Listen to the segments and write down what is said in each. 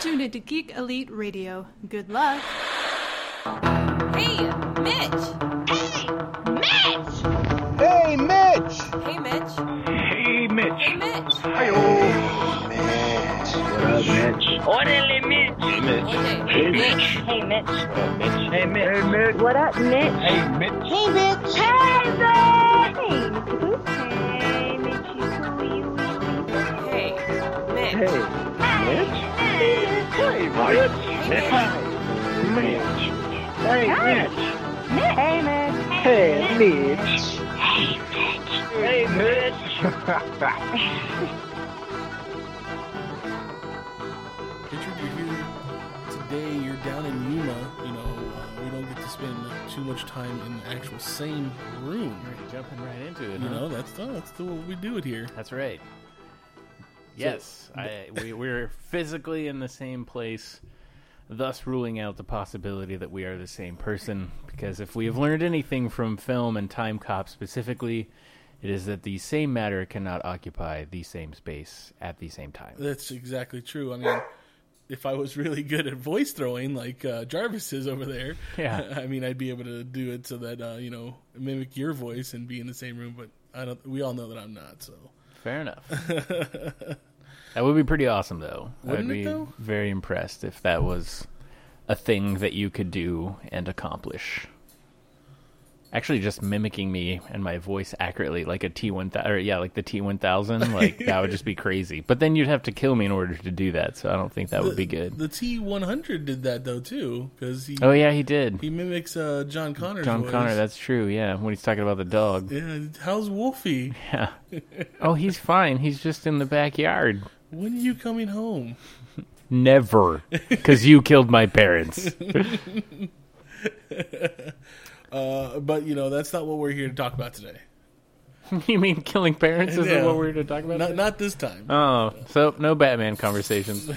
tuned into Geek Elite Radio. Good luck. Hey, Mitch! Hey, Mitch! Hey, Mitch! Hey, Mitch. Hey, Mitch! Hey, Mitch. Orderly Mitch. Mitch. Hey, Mitch. AJ. Hey, Mitch. Hey, Mitch. Hey, Mitch. Hey, Mitch. What up, Mitch? Hey, Mitch. Hey, Mitch. Hey, Mitch. Hey, Mitch. Hey, Mitch. You cool, you Hey, Mitch! Hey, Mitch. Hey, Mitch. Hey, Mitch. Hey, Mitch. Hey, Mitch. Richard, you're here today. You're down in Yuma. You know, uh, we don't get to spend too much time in the actual same room. Jumping right into it. You huh? know, that's the, that's the way we do it here. That's right. Yes, I, we, we're physically in the same place, thus ruling out the possibility that we are the same person. Because if we have learned anything from film and Time Cop specifically, it is that the same matter cannot occupy the same space at the same time. That's exactly true. I mean, if I was really good at voice throwing, like uh, Jarvis is over there, Yeah. I mean, I'd be able to do it so that uh, you know mimic your voice and be in the same room. But I don't. We all know that I'm not. So Fair enough. that would be pretty awesome, though. Wouldn't I'd it, be though? very impressed if that was a thing that you could do and accomplish. Actually, just mimicking me and my voice accurately, like a T one thousand, or yeah, like the T one thousand, like that would just be crazy. But then you'd have to kill me in order to do that, so I don't think that would be good. the T100 did that though too, because he oh yeah, he did. he mimics uh, John Connor. John voice. Connor, that's true. Yeah, when he's talking about the dog. yeah. How's Wolfie? Yeah. Oh, he's fine. He's just in the backyard. When are you coming home? Never, because you killed my parents. Uh, but you know that's not what we're here to talk about today. you mean killing parents isn't Yeah. what we're here to talk about? Not not this time. oh, so no Batman conversations.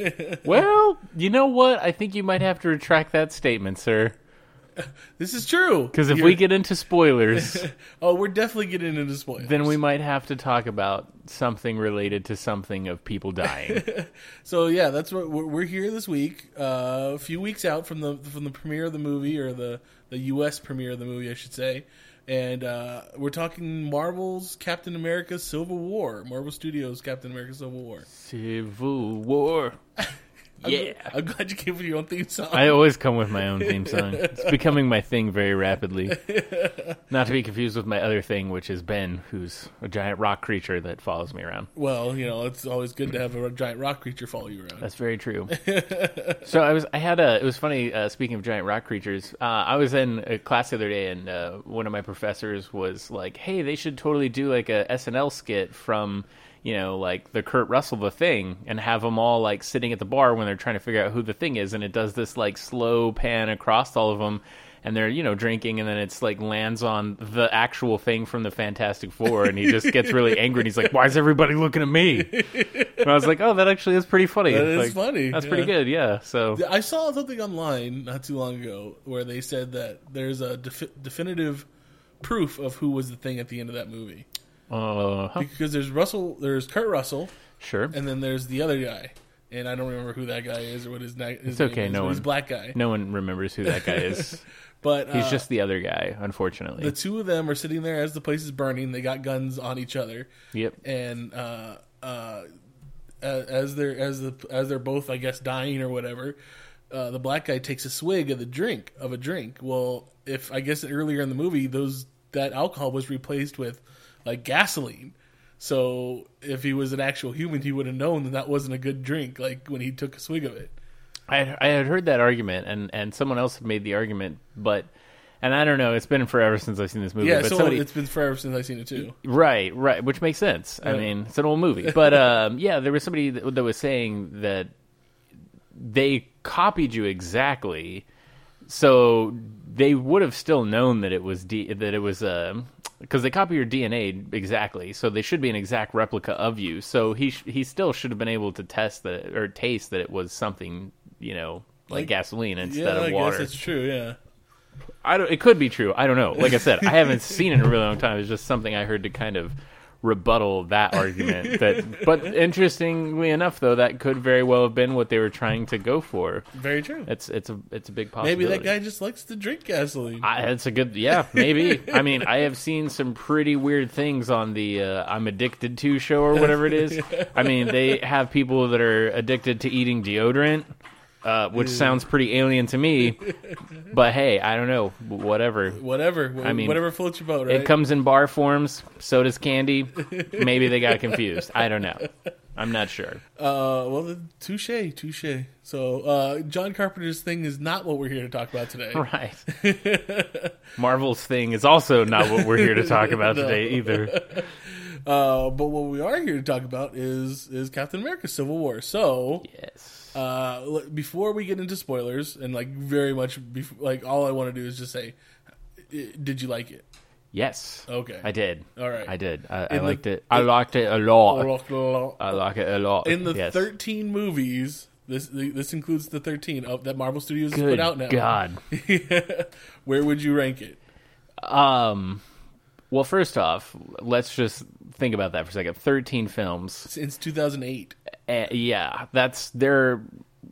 well, you know what? I think you might have to retract that statement, sir. this is true. Because if You're- we get into spoilers, oh, we're definitely getting into spoilers. then we might have to talk about something related to something of people dying. So yeah, that's what we're, here this week. Uh, a few weeks out from the from the premiere of the movie, or the the U.S. premiere of the movie, I should say. And uh, we're talking Marvel's Captain America: Civil War, Marvel Studios Captain America: Civil War. Civil War. Yeah. I'm glad you came with your own theme song. I always come with my own theme song. It's becoming my thing very rapidly. Not to be confused with my other thing, which is Ben, who's a giant rock creature that follows me around. well, you know, it's always good to have a giant rock creature follow you around. That's very true. so I was, I had a, it was funny. Uh, speaking of giant rock creatures, uh, I was in a class the other day, and uh, one of my professors was like, "Hey, they should totally do like a SNL skit from." You know, like the Kurt Russell the thing, and have them all like sitting at the bar when they're trying to figure out who the thing is, and it does this like slow pan across all of them, and they're you know drinking, and then it's like lands on the actual thing from the Fantastic Four, and he just gets really angry, and he's like, "Why is everybody looking at me?" And I was like, "Oh, that actually is pretty funny. That It's is like, funny, That's yeah. pretty good, yeah." So I saw something online not too long ago where they said that there's a defi- definitive proof of who was the thing at the end of that movie Uh, huh. because there's Russell, there's Kurt Russell, Sure. and then there's the other guy, and I don't remember who that guy is or what his, na- his It's name okay, is, no he's a black guy. No one remembers who that guy is. But He's uh, just the other guy, unfortunately. the two of them are sitting there as the place is burning. They got guns on each other, Yep. and uh, uh, as as they're as the as they're both, I guess, dying or whatever. Uh, the black guy takes a swig of the drink of a drink. Well, if I guess earlier in the movie, those that alcohol was replaced with like gasoline. So if he was an actual human, he would have known that that wasn't a good drink. Like when he took a swig of it. I I had heard that argument, and and someone else had made the argument, but and I don't know. It's been forever since I've seen this movie. Yeah, but so somebody, it's been forever since I've seen it too. Right, right, which makes sense. I mean, it's an old movie, but um, yeah, there was somebody that, that was saying that they copied you exactly, so they would have still known that it was D, that it was uh, because they copy your DNA exactly, so they should be an exact replica of you. So he sh- he still should have been able to test that or taste that it was something you know like, Like- gasoline instead Yeah, of I water. guess it's true. Yeah. I don't. It could be true. I don't know. Like I said, I haven't seen it in a really long time. It's just something I heard to kind of rebuttal that argument. that, but interestingly enough, though, that could very well have been what they were trying to go for. Very true. It's it's a it's a big possibility. Maybe that guy just likes to drink gasoline. I, it's a good, yeah, maybe. I mean, I have seen some pretty weird things on the uh, "I'm Addicted to" show or whatever it is. I mean, they have people that are addicted to eating deodorant, uh, which sounds pretty alien to me. But hey, I don't know, whatever. whatever. I mean, whatever floats your boat, right? It comes in bar forms. So does candy. Maybe they got confused. I don't know. I'm not sure. Uh, well, touche, touche. So, uh, John Carpenter's thing is not what we're here to talk about today. Right. Marvel's thing is also not what we're here to talk about No. today either. Uh, but what we are here to talk about is is Captain America: Civil War. So, Yes. uh, before we get into spoilers and like very much, bef- like all I want to do is just say, did you like it? Yes. Okay. I did. All right. I did. I, I In the- liked it. I liked it a lot. In I like it a lot. In the yes. 13 movies, this this includes the 13 of that Marvel Studios has Good put out now. God. Where would you rank it? Um. Well, first off, let's just think about that for a second. Thirteen films. Since 2008. Uh, yeah, that's they're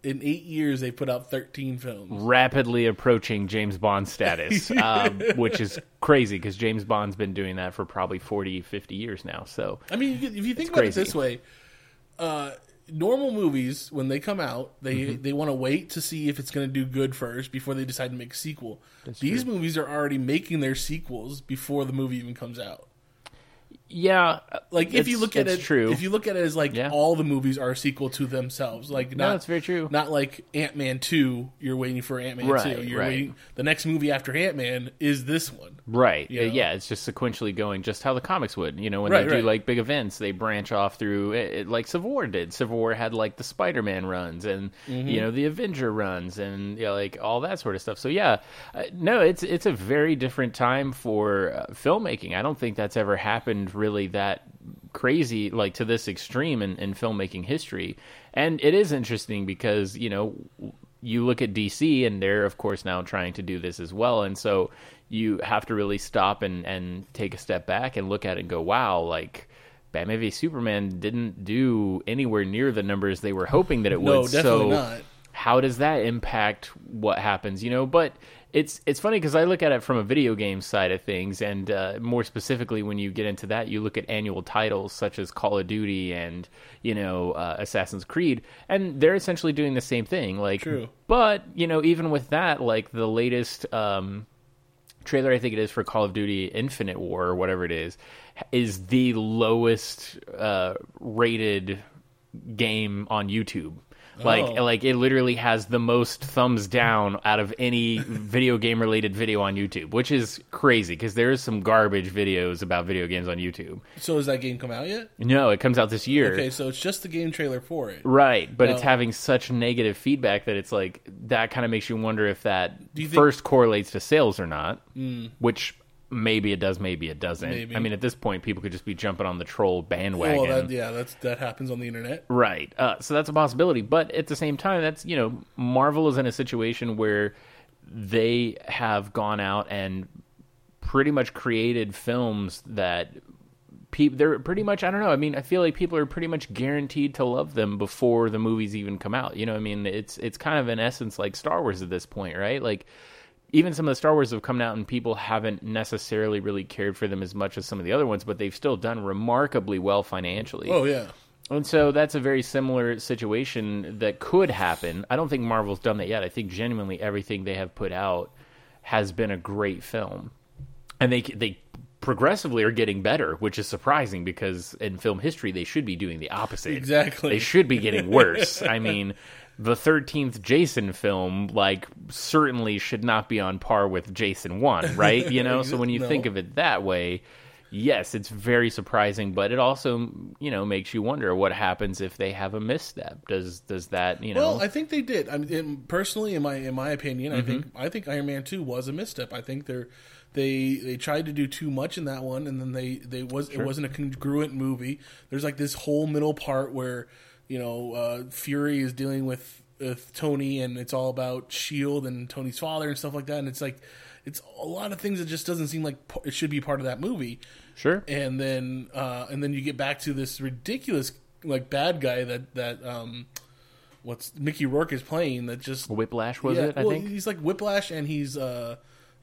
In eight years, they put out 13 films. rapidly approaching James Bond status, um, which is crazy because James Bond's been doing that for probably 40, 50 years now. So I mean, if you think about crazy. it this way, uh, normal movies when they come out, they Mm-hmm. they want to wait to see if it's going to do good first before they decide to make a sequel. These movies are already making their sequels before the movie even comes out. Yeah, Like if you look at it, true. if you look at it as like Yeah. all the movies are a sequel to themselves, like No, that's very true. Not like Ant Man two, you're waiting for Ant Man Right, two. You're right. waiting. The next movie after Ant Man is this one. Right. You know? Yeah, it's just sequentially going just how the comics would. You know, when Right, they do right. like big events, they branch off through it, it- like Civil War did. Civil War had like the Spider-Man runs and Mm-hmm. you know the Avenger runs and you know, like all that sort of stuff. So yeah, uh, no, it's it's a very different time for uh, filmmaking. I don't think that's ever happened really that crazy like to this extreme in, in filmmaking history. And it is interesting because you know you look at DC and they're of course now trying to do this as well and so you have to really stop and and take a step back and look at it and go wow like Batman v Superman didn't do anywhere near the numbers they were hoping that it would No, definitely so not. how does that impact what happens you know but it's it's funny because I look at it from a video game side of things, and uh, more specifically, when you get into that, you look at annual titles such as Call of Duty and you know uh, Assassin's Creed, and they're essentially doing the same thing. Like, True. but you know, even with that, like the latest um, trailer, I think it is for Call of Duty Infinite War or whatever it is, is the lowest uh, rated game on YouTube. Like, Oh. like it literally has the most thumbs down out of any video game related video on YouTube, which is crazy because there is some garbage videos about video games on YouTube. So has that game come out yet? No, it comes out this year. Okay, so it's just the game trailer for it. Right, but it's having such negative feedback that it's like that kind of makes you wonder if that think- first correlates to sales or not. Mm. Which maybe it does, maybe it doesn't. Maybe. I mean, at this point, people could just be jumping on the troll bandwagon. Well, that, yeah, that's that happens on the internet. Right. Uh, so that's a possibility. But at the same time, that's, you know, Marvel is in a situation where they have gone out and pretty much created films that people, they're pretty much, I don't know. I mean, I feel like people are pretty much guaranteed to love them before the movies even come out. You know, I mean, it's, it's kind of in essence like Star Wars at this point, right? Like, even some of the Star Wars have come out and people haven't necessarily really cared for them as much as some of the other ones, but they've still done remarkably well financially. Oh yeah, And so that's a very similar situation that could happen. I don't think Marvel's done that yet. I think genuinely everything they have put out has been a great film. And they they progressively are getting better, which is surprising because in film history they should be doing the opposite. Exactly. They should be getting worse. I mean, the 13th Jason film like certainly should not be on par with Jason 1, right? You know, so when you No. think of it that way, yes, it's very surprising, but it also, you know, makes you wonder what happens if they have a misstep. Does does that, you know? Well, I think they did. I mean, personally, in my in my opinion, I think Mm-hmm. I think Iron Man two was a misstep. I think they're they they tried to do too much in that one, and then they they was it wasn't a congruent movie. There's like this whole middle part where you know uh, Fury is dealing with with Tony, and it's all about Shield and Tony's father and stuff like that, and it's like. it's a lot of things that just doesn't seem like it should be part of that movie. Sure. And then uh, and then you get back to this ridiculous like bad guy that that um, what's Mickey Rourke is playing that just Whiplash was yeah, it? I well, think. he's like Whiplash and he's uh,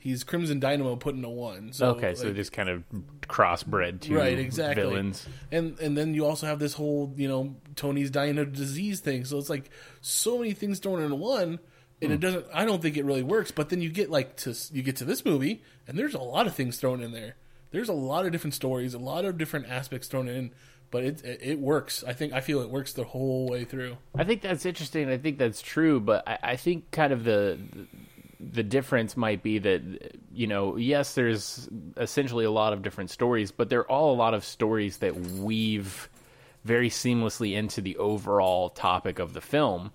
he's Crimson Dynamo put into one. So okay, so like, just kind of crossbred two right exactly villains. and and then you also have this whole you know tony's dying of disease thing so it's like so many things thrown into one and Hmm. it doesn't i don't think it really works but then you get like to you get to this movie and there's a lot of things thrown in there there's a lot of different stories a lot of different aspects thrown in but it it, it works i think i feel it works the whole way through I think that's interesting. I think that's true, but I, I think kind of the the difference might be that you know, yes, there's essentially a lot of different stories, but they're all a lot of stories that weave very seamlessly into the overall topic of the film.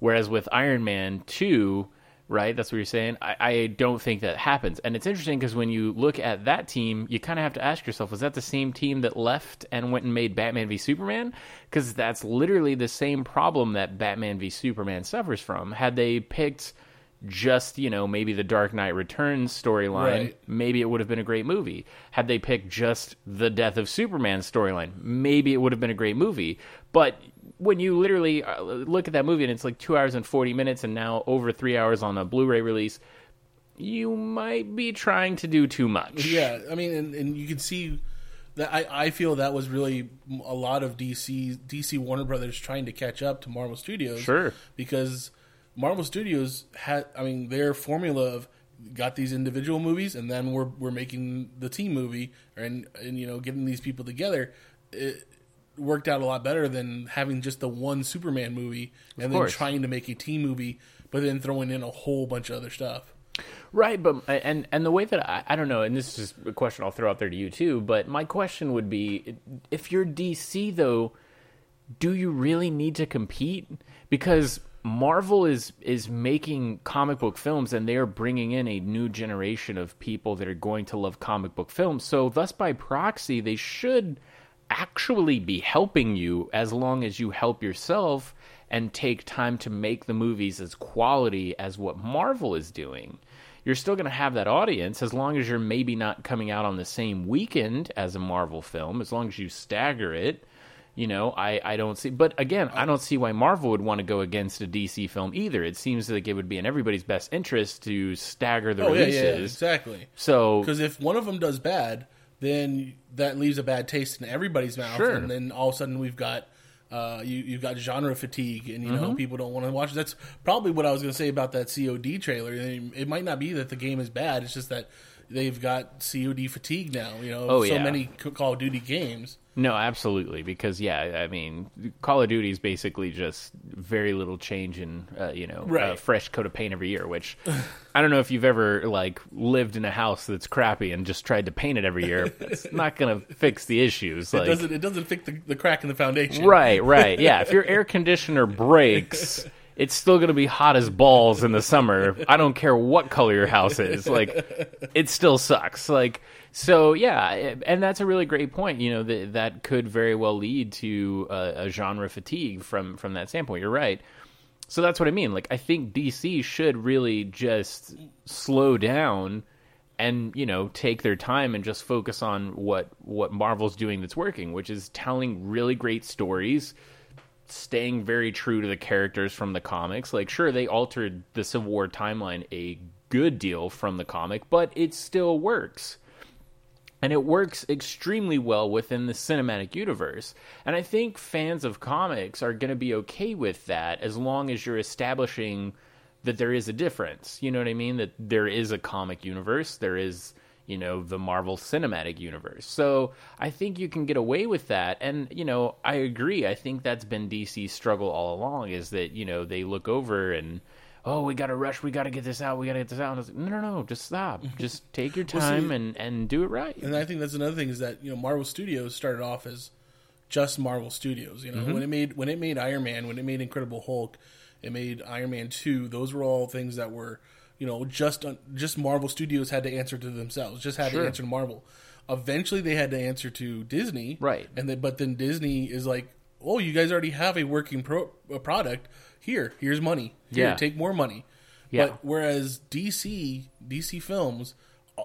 Whereas with Iron Man two, right? That's what you're saying. I, I don't think that happens, and it's interesting because when you look at that team, you kind of have to ask yourself: Was that the same team that left and went and made Batman v Superman? Because that's literally the same problem that Batman v Superman suffers from. Had they picked just you know maybe the Dark Knight Returns storyline, Right. maybe it would have been a great movie. Had they picked just the Death of Superman storyline, maybe it would have been a great movie. But when you literally uh, look at that movie and it's like two hours and 40 minutes and now over three hours on a Blu ray release, you might be trying to do too much. Yeah, I mean, and, and you can see that I, I feel that was really a lot of DC DC Warner Brothers trying to catch up to Marvel Studios. Sure. because Marvel Studios had, I mean, their formula of got these individual movies, and then we're we're making the team movie, and and you know getting these people together. It, worked out a lot better than having just the one Superman movie and then trying to make a team movie, but then throwing in a whole bunch of other stuff. Right, but and and the way that I, I don't know, and this is a question I'll throw out there to you too. But my question would be, if you're DC though, do you really need to compete? Because Marvel is is making comic book films, and they are bringing in a new generation of people that are going to love comic book films. So, thus by proxy, they should actually be helping you as long as you help yourself and take time to make the movies as quality as what Marvel is doing. You're still going to have that audience as long as you're maybe not coming out on the same weekend as a Marvel film, as long as you stagger it. You know, I, I don't see, but again, I don't see why Marvel would want to go against a DC film either. It seems like it would be in everybody's best interest to stagger the Oh releases. yeah, exactly. So, Because if one of them does bad, then that leaves a bad taste in everybody's mouth, Sure. and then all of a sudden we've got uh, you you've got genre fatigue, and you know Mm-hmm. people don't want to watch. it. That's probably what I was going to say about that COD trailer. It might not be that the game is bad; it's just that they've got COD fatigue now. You know, Oh, so yeah. many Call of Duty games. No, absolutely. Because yeah, I mean, Call of Duty is basically just very little change in, uh, you know, a fresh coat of paint every year. Which I don't know if you've ever like lived in a house that's crappy and just tried to paint it every year. It's not going to fix the issues. It Like, doesn't it doesn't fix the, the crack in the foundation. right, right, yeah. If your air conditioner breaks. It's still going to be hot as balls in the summer. I don't care what color your house is. Like, it still sucks. Like, so yeah, and that's a really great point. You know that that could very well lead to a, a genre fatigue from from that standpoint. You're right. So that's what I mean. Like, I think DC should really just slow down and you know take their time and just focus on what what Marvel's doing that's working, which is telling really great stories staying very true to the characters from the comics. Like, sure, they altered the Civil War timeline a good deal from the comic, but it still works. And it works extremely well within the cinematic universe. And I think fans of comics are going to be okay with that as long as you're establishing that there is a difference. You know what I mean? That there is a comic universe, there is you know the Marvel Cinematic Universe. So I think you can get away with that, and you know I agree. I think that's been DC's struggle all along is that you know they look over and oh we got to rush, we got to get this out, we got to get this out. And I was like, no, no, no, just stop, just take your Well, see- time and and do it right. And I think that's another thing is that you know Marvel Studios started off as just Marvel Studios. You know Mm-hmm. when it made when it made Iron Man, when it made Incredible Hulk, it made Iron Man two. Those were all things that were you know just just Marvel Studios had to answer to themselves, just had Sure. to answer to Marvel. Eventually, they had to answer to Disney, Right. And then but then Disney is like, oh, you guys already have a working pro- a product. Here, here's money. Here, Yeah. take more money. Yeah. But whereas DC DC films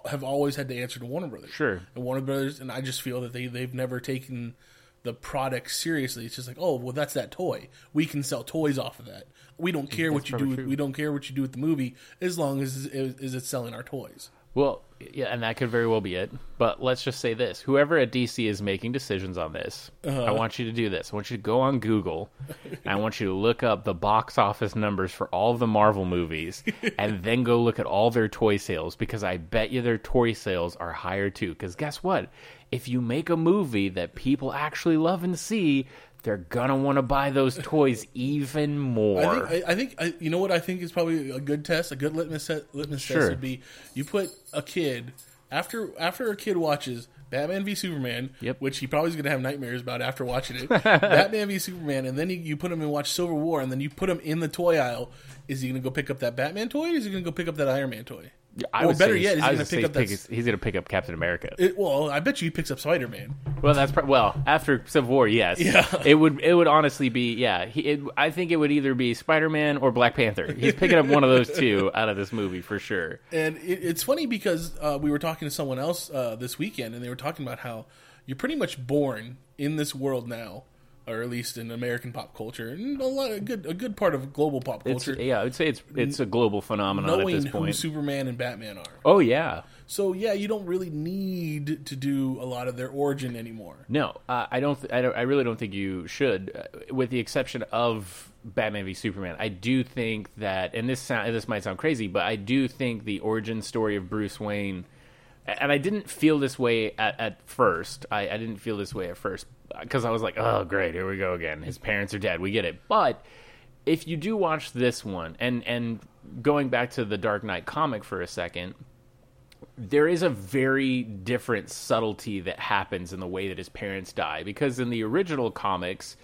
have always had to answer to Warner Brothers. Sure. And Warner Brothers and I just feel that they they've never taken the product seriously. It's just like, oh, well, that's that toy. We can sell toys off of that. We don't care what you do. With, we don't care what you do with the movie as long as is it's selling our toys. Well, yeah, and that could very well be it. But let's just say this: whoever at DC is making decisions on this, Uh-huh. I want you to do this. I want you to go on Google, and I want you to look up the box office numbers for all of the Marvel movies, and then go look at all their toy sales because I bet you their toy sales are higher too. Because guess what? If you make a movie that people actually love and see, they're gonna want to buy those toys even more. I think, I, I think, I, you know what I think is probably a good test, a good litmus set, litmus Sure. test would be you put a kid after after a kid watches Batman v Superman, Yep. which he probably is going to have nightmares about after watching it. Batman v Superman, and then you, you put him and watch Civil War, and then you put him in the toy aisle. Is he going to go pick up that Batman toy, or is he going to go pick up that Iron Man toy? I or would better yet, is he going to pick up that? he's gonna pick up Captain America. It, well, I bet you he picks up Spider Man. Well, that's pro- well after Civil War, yes. Yeah. It would it would honestly be yeah. He, it, I think it would either be Spider Man or Black Panther. He's picking up one of those two out of this movie for sure. And it, it's funny because uh, we were talking to someone else uh, this weekend, and they were talking about how you're pretty much born in this world now, or at least in American pop culture, and a lot a good a good part of global pop It's, culture, yeah, I would say it's it's a global phenomenon at knowing this who. Superman and Batman are. oh yeah, So yeah, you don't really need to do a lot of their origin anymore. no, uh, I don't. Th- I don't. I really don't think you should, uh, with the exception of Batman v Superman. I do think that, and this sound this might sound crazy, but I do think the origin story of Bruce Wayne. And I didn't feel this way at, at first. I, I didn't feel this way at first uh, because I was like, oh, great, here we go again. His parents are dead. We get it. But if you do watch this one, and and going back to the Dark Knight comic for a second, there is a very different subtlety that happens in the way that his parents die because in the original comics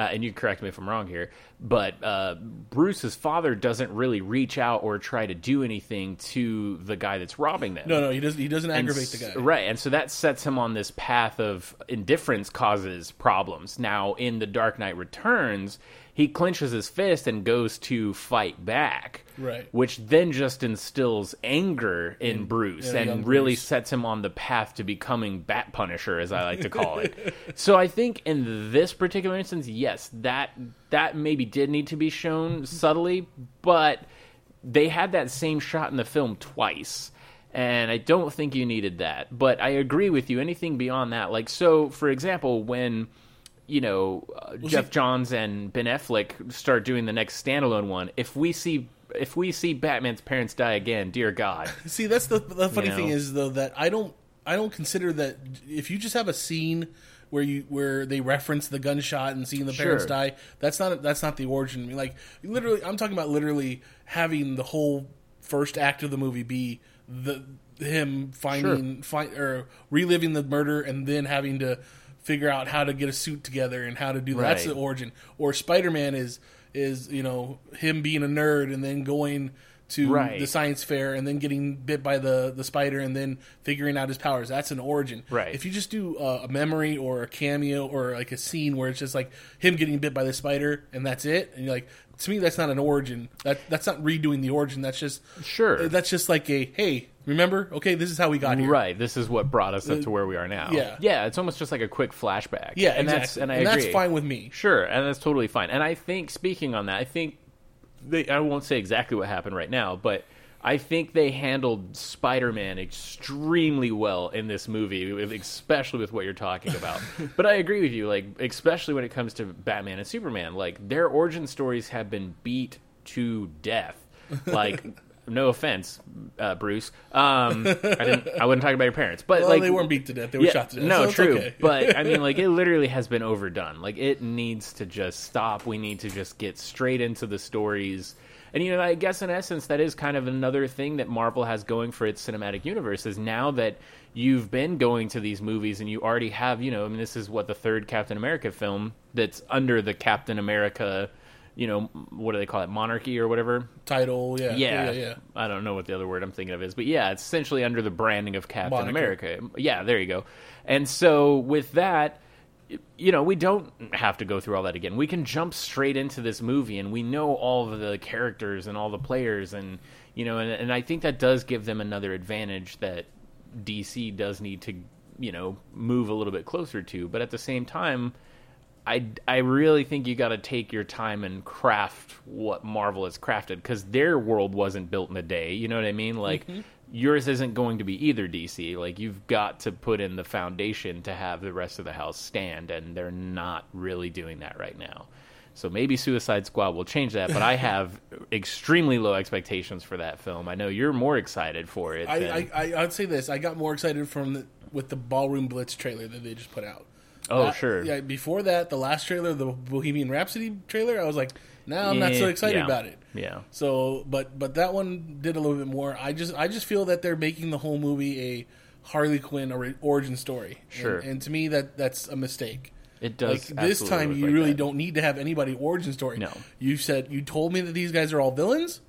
uh, and you can correct me if I'm wrong here, but uh, Bruce's father doesn't really reach out or try to do anything to the guy that's robbing them. No, no, he doesn't. He doesn't And aggravate the guy. Right, and so that sets him on this path of indifference causes problems. Now, in The Dark Knight Returns, he clenches his fist and goes to fight back. Right. Which then just instills anger in Bruce yeah, and really Bruce. sets him on the path to becoming Bat Punisher, as I like to call it. so I think in this particular instance, yes, that that maybe did need to be shown subtly, but they had that same shot in the film twice. And I don't think you needed that. But I agree with you. Anything beyond that, like so, for example, when you know uh, Geoff see- Johns and Ben Affleck start doing the next standalone one, if we see if we see Batman's parents die again, dear God, See, that's the the funny You know? thing is though that I don't I don't consider that if you just have a scene where you where they reference the gunshot and seeing the parents Sure. die, that's not that's not the origin. I mean, like literally, I'm talking about literally having the whole first act of the movie be the him finding find or reliving the murder and then having to figure out how to get a suit together and how to do that. That's the origin. Or Spider Man is is you know him being a nerd and then going to Right. the science fair and then getting bit by the the spider and then figuring out his powers. That's an origin. Right. If you just do uh, a memory or a cameo or like a scene where it's just like him getting bit by the spider and that's it, and you're like, to me, that's not an origin. That that's not redoing the origin. That's just Sure. That's just like a hey, remember? Okay, this is how we got here. Right. This is what brought us up uh, to where we are now. yeah. Yeah. It's almost just like a quick flashback. Yeah, and exactly. that's and I and agree. that's fine with me. Sure, and that's totally fine. And I think, speaking on that, I think they, I won't say exactly what happened right now, but I think they handled Spider-Man extremely well in this movie, especially with what you're talking about. but I agree with you, like especially when it comes to Batman and Superman, like their origin stories have been beat to death. Like. No offense, uh, Bruce. Um, I didn't. I wasn't talking about your parents, but Well, like they weren't beat to death; they were yeah, shot to death. No, so true. okay. but I mean, like it literally has been overdone. Like it needs to just stop. We need to just get straight into the stories. And you know, I guess in essence, that is kind of another thing that Marvel has going for its cinematic universe. Is now that you've been going to these movies and you already have, you know, I mean, this is what the third Captain America film that's under the Captain America. You know, what do they call it? Monarchy or whatever title, yeah, yeah, yeah, yeah. I don't know what the other word I'm thinking of is, but yeah, it's essentially under the branding of Captain Moniker. America. Yeah, there you go. And so with that, you know, we don't have to go through all that again. We can jump straight into this movie, and we know all of the characters and all the players, and you know, and, and I think that does give them another advantage that DC does need to, you know, move a little bit closer to. But at the same time, I, I really think you got to take your time and craft what Marvel has crafted because their world wasn't built in a day. You know what I mean? Like mm-hmm. yours isn't going to be either DC. Like you've got to put in the foundation to have the rest of the house stand, and they're not really doing that right now. So maybe Suicide Squad will change that, but I have extremely low expectations for that film. I know you're more excited for it. I, than- I, I I'd say this. I got more excited from the, with the Ballroom Blitz trailer that they just put out. Oh, Uh, sure. Yeah, before that, the last trailer, the Bohemian Rhapsody trailer, I was like, now I'm not so excited yeah. about it. Yeah. So, but but that one did a little bit more. I just I just feel that they're making the whole movie a Harley Quinn ori- origin story. Sure. And, and to me, that that's a mistake. It does. Like this time, you like really that. don't need to have anybody origin story. No. you said you told me that these guys are all villains.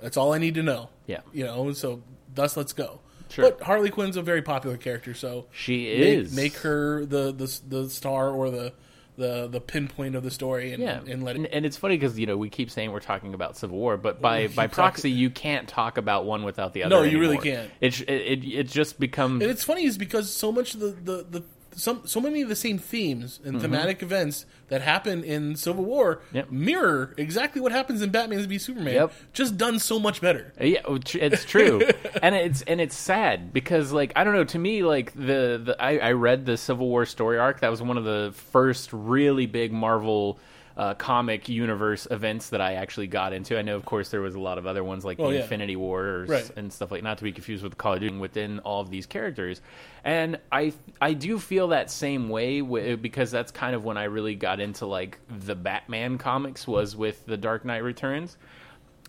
That's all I need to know. Yeah. you know. So thus, let's go. Sure. But Harley Quinn's a very popular character, so She make, is. make her the, the the star or the the the pinpoint of the story, and Yeah, and let and, it. and it's funny because you know we keep saying we're talking about Civil War, but by by talking- proxy, you can't talk about one without the other. No, you really can't. It it it, it just becomes And it's funny is because so much of the the, the some so many of the same themes and thematic events that happen in Civil War Mm-hmm. Yep. mirror exactly what happens in Batman v Superman. Yep. Just done so much better. Yeah, oh, it's true, and it's and it's sad because like I don't know. To me, like the, the I, I read the Civil War story arc. That was one of the first really big Marvel uh, comic universe events that I actually got into. I know, of course, there was a lot of other ones like Oh, the yeah. Infinity Wars Right. and stuff like. Not to be confused with Call of Duty within all of these characters, and I I do feel that same way because that's kind of when I really got into like the Batman comics was with the Dark Knight Returns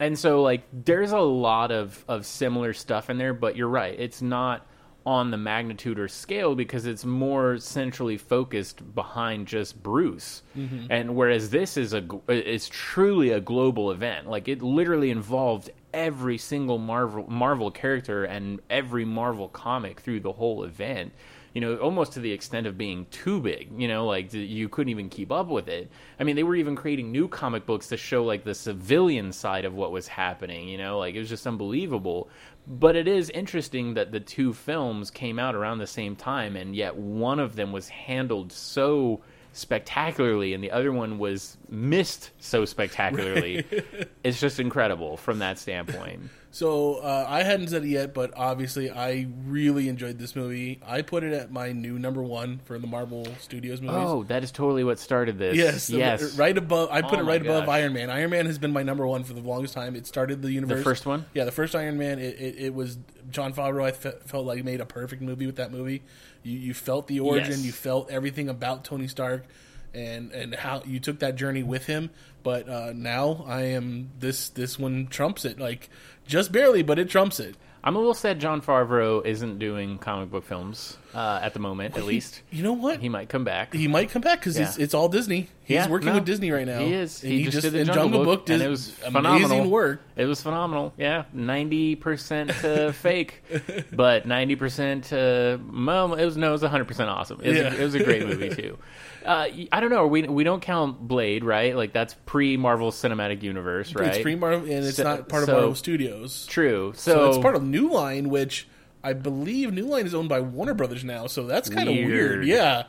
and so like there's a lot of of similar stuff in there but you're right it's not on the magnitude or scale because it's more centrally focused behind just Bruce. Mm-hmm. And whereas this is a it's truly a global event. Like it literally involved every single Marvel Marvel character and every Marvel comic through the whole event you know, almost to the extent of being too big, you know, like you couldn't even keep up with it. I mean, they were even creating new comic books to show like the civilian side of what was happening, you know, like it was just unbelievable. But it is interesting that the two films came out around the same time, and yet one of them was handled so spectacularly and the other one was missed so spectacularly. it's just incredible from that standpoint. So uh, I hadn't said it yet, but obviously I really enjoyed this movie. I put it at my new number one for the Marvel Studios movies. Oh, that is totally what started this. Yes, yes. right above. I put Oh it right above gosh. Iron Man. Iron Man has been my number one for the longest time. It started the universe. The first one? yeah, the first Iron Man. It, it, it was Jon Favreau. I fe- felt like made a perfect movie with that movie. You you felt the origin. Yes. You felt everything about Tony Stark, and and how you took that journey with him. But uh, now I am this this one trumps it like just barely, but it trumps it. I'm a little sad Jon Favreau isn't doing comic book films uh, at the moment, at least. You know what? He might come back. He might come back because it's, Yeah. it's all Disney. He's Yeah, working no, with Disney right now. He is. And He, just, did the and Jungle, Book, did and it was amazing phenomenal. work. It was phenomenal. Yeah, ninety percent uh, fake, but ninety percent. Uh, well, it was no, it was hundred percent awesome. It was, Yeah. a, it was a great movie too. Uh, I don't know. We we don't count Blade, right? Like that's pre Marvel Cinematic Universe, right? It's pre Marvel, and it's So- not part of so- Marvel Studios. True. So, So, it's part of New Line, which I believe New Line is owned by Warner Brothers now. So that's kind of weird. Weird. Yeah.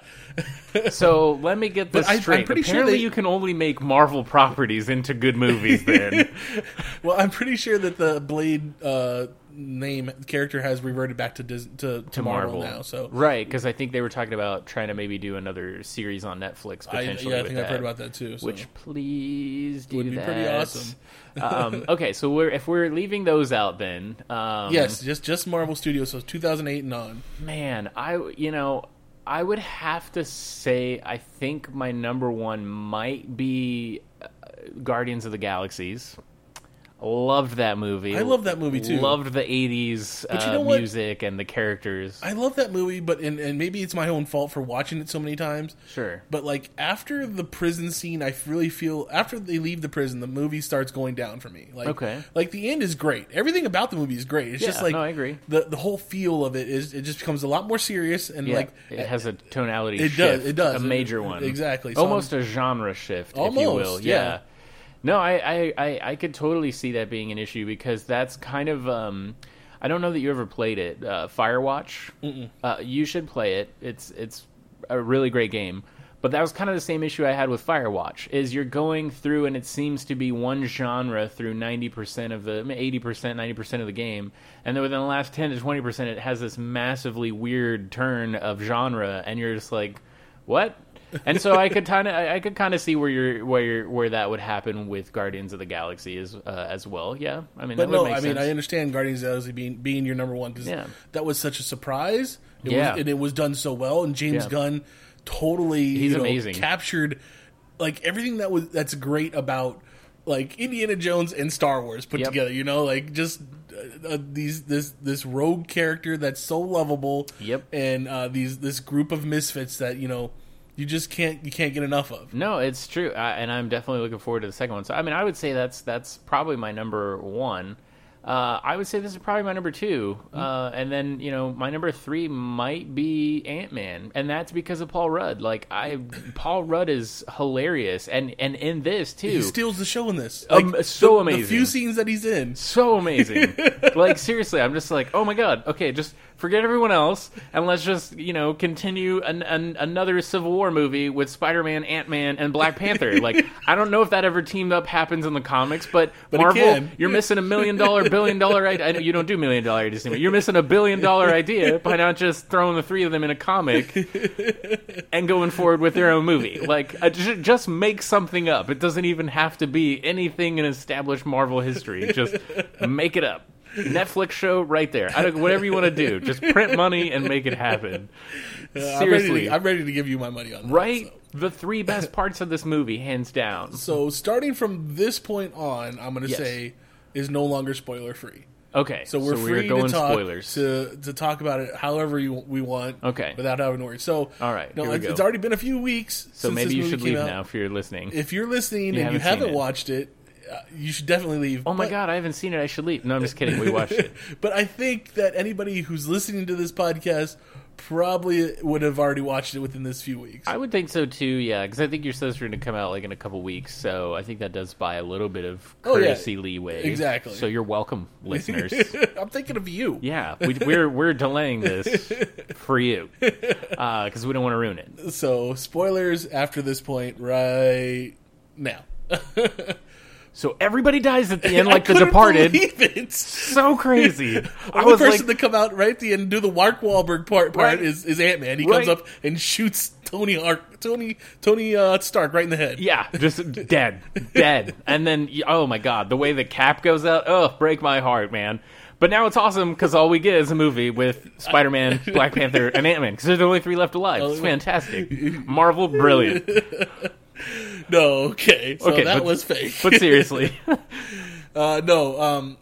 So let me get this I- I'm straight. pretty sure they- you can only make Marvel properties into good movies. Then Well, I'm pretty sure that the Blade uh, name character has reverted back to Dis- to, to, to Marvel, Marvel now. So right, because I think they were talking about trying to maybe do another series on Netflix I, potentially. yeah, I think I've heard about that too. So. Which please do Would be that. pretty awesome. um, okay, so we're if we're leaving those out, then um, yes, just just Marvel Studios. So 2008 and on. man, I you know I would have to say I think my number one might be uh, Guardians of the Galaxies. Loved that movie. I love that movie, too. Loved the '80s But you uh, know what? music and the characters. I love that movie, but and, and maybe it's my own fault for watching it so many times. Sure. But like after the prison scene, I really feel after they leave the prison, the movie starts going down for me. Like, Okay. like the end is great. Everything about the movie is great. It's Yeah, just like no, I agree. The the whole feel of it is it just becomes a lot more serious and Yeah, like it has a tonality It shift. does, it does. A major one. Exactly. So Almost a genre shift, if you Almost, will. yeah. No, I, I, I, I could totally see that being an issue because that's kind of. Um, I don't know that you ever played it. Uh, Firewatch. Uh, you should play it. It's it's a really great game. But that was kind of the same issue I had with Firewatch. Is you're going through and it seems to be one genre through ninety percent of the eighty percent, ninety percent of the game, and then within the last ten to twenty percent, it has this massively weird turn of genre, and you're just like, what? And so I could kind of I could kind of see where you're where you're, where that would happen with Guardians of the Galaxy as uh, as well. Yeah, I mean, But that would no, I mean. I understand Guardians of the Galaxy being being your number one because Yeah. that was such a surprise. It Yeah. was, and it was done so well. And James Yeah. Gunn totally He's you know, amazing. captured like everything that was that's great about like Indiana Jones and Star Wars put Yep. together. You know, like just uh, uh, these this this rogue character that's so lovable. Yep. and uh, these this group of misfits that you know you just can't you can't get enough of. No, it's true, I, and I'm definitely looking forward to the second one. So, I mean, I would say that's that's probably my number one. Uh, I would say this is probably my number two, uh, and then you know my number three might be Ant Man, and that's because of Paul Rudd. Like I, Paul Rudd is hilarious, and and in this too, He steals the show in this. Um, so the- The amazing. few scenes that he's in. so amazing. like seriously, I'm just like, oh my god. Okay, just forget everyone else, and let's just you know continue an, an, another Civil War movie with Spider-Man, Ant-Man, and Black Panther. like I don't know if that ever teamed up happens in the comics, but, But Marvel, you're missing a million dollar, billion dollar idea. I know you don't do million dollar ideas anymore. You're missing a billion dollar idea by not just throwing the three of them in a comic and going forward with their own movie. Like, uh, ju- just make something up. It doesn't even have to be anything in established Marvel history. Just make it up. Netflix show right there. I don't, whatever you want to do, just print money and make it happen. Uh, I'm ready, Seriously, to, I'm ready to give you my money on that. right? so. The three best parts of this movie, hands down. So starting from this point on, I'm going to Yes. say is no longer spoiler free. Okay, So we're we're free going to talk spoilers. to to talk about it however you, we want. Okay. without having to worry. So All right, no, here we it's, go. it's already been a few weeks. so maybe you should leave out. now if you're listening. If you're listening and haven't you haven't watched it, uh, you should definitely leave. oh my But- god, I haven't seen it. I should leave. No, I'm just kidding. We watched it. But I think that anybody who's listening to this podcast probably would have already watched it within this few weeks. I would think so too, yeah, because I think your supposed to come out like in a couple weeks, so I think that does buy a little bit of Oh, yeah. courtesy leeway. Exactly. So you're welcome, listeners. I'm thinking of you. yeah, we, we're we're delaying this for you because we don't want to ruin it. So spoilers after this point, right now. So everybody dies at the end, like The Departed. believe it. So crazy. I The was person like, to come out right at the end and do the Mark Wahlberg part part Right. is, is Ant Man. He comes up and shoots Tony Ark, Tony Tony uh, Stark right in the head. yeah, just dead, dead. And then, oh my god, the way the cap goes out, oh, break my heart, man. But now it's awesome because all we get is a movie with Spider Man, Black Panther, and Ant Man because there's only three left alive. It's fantastic. Marvel, brilliant. No, okay, so Okay, that but- was fake. But seriously, uh, no, um,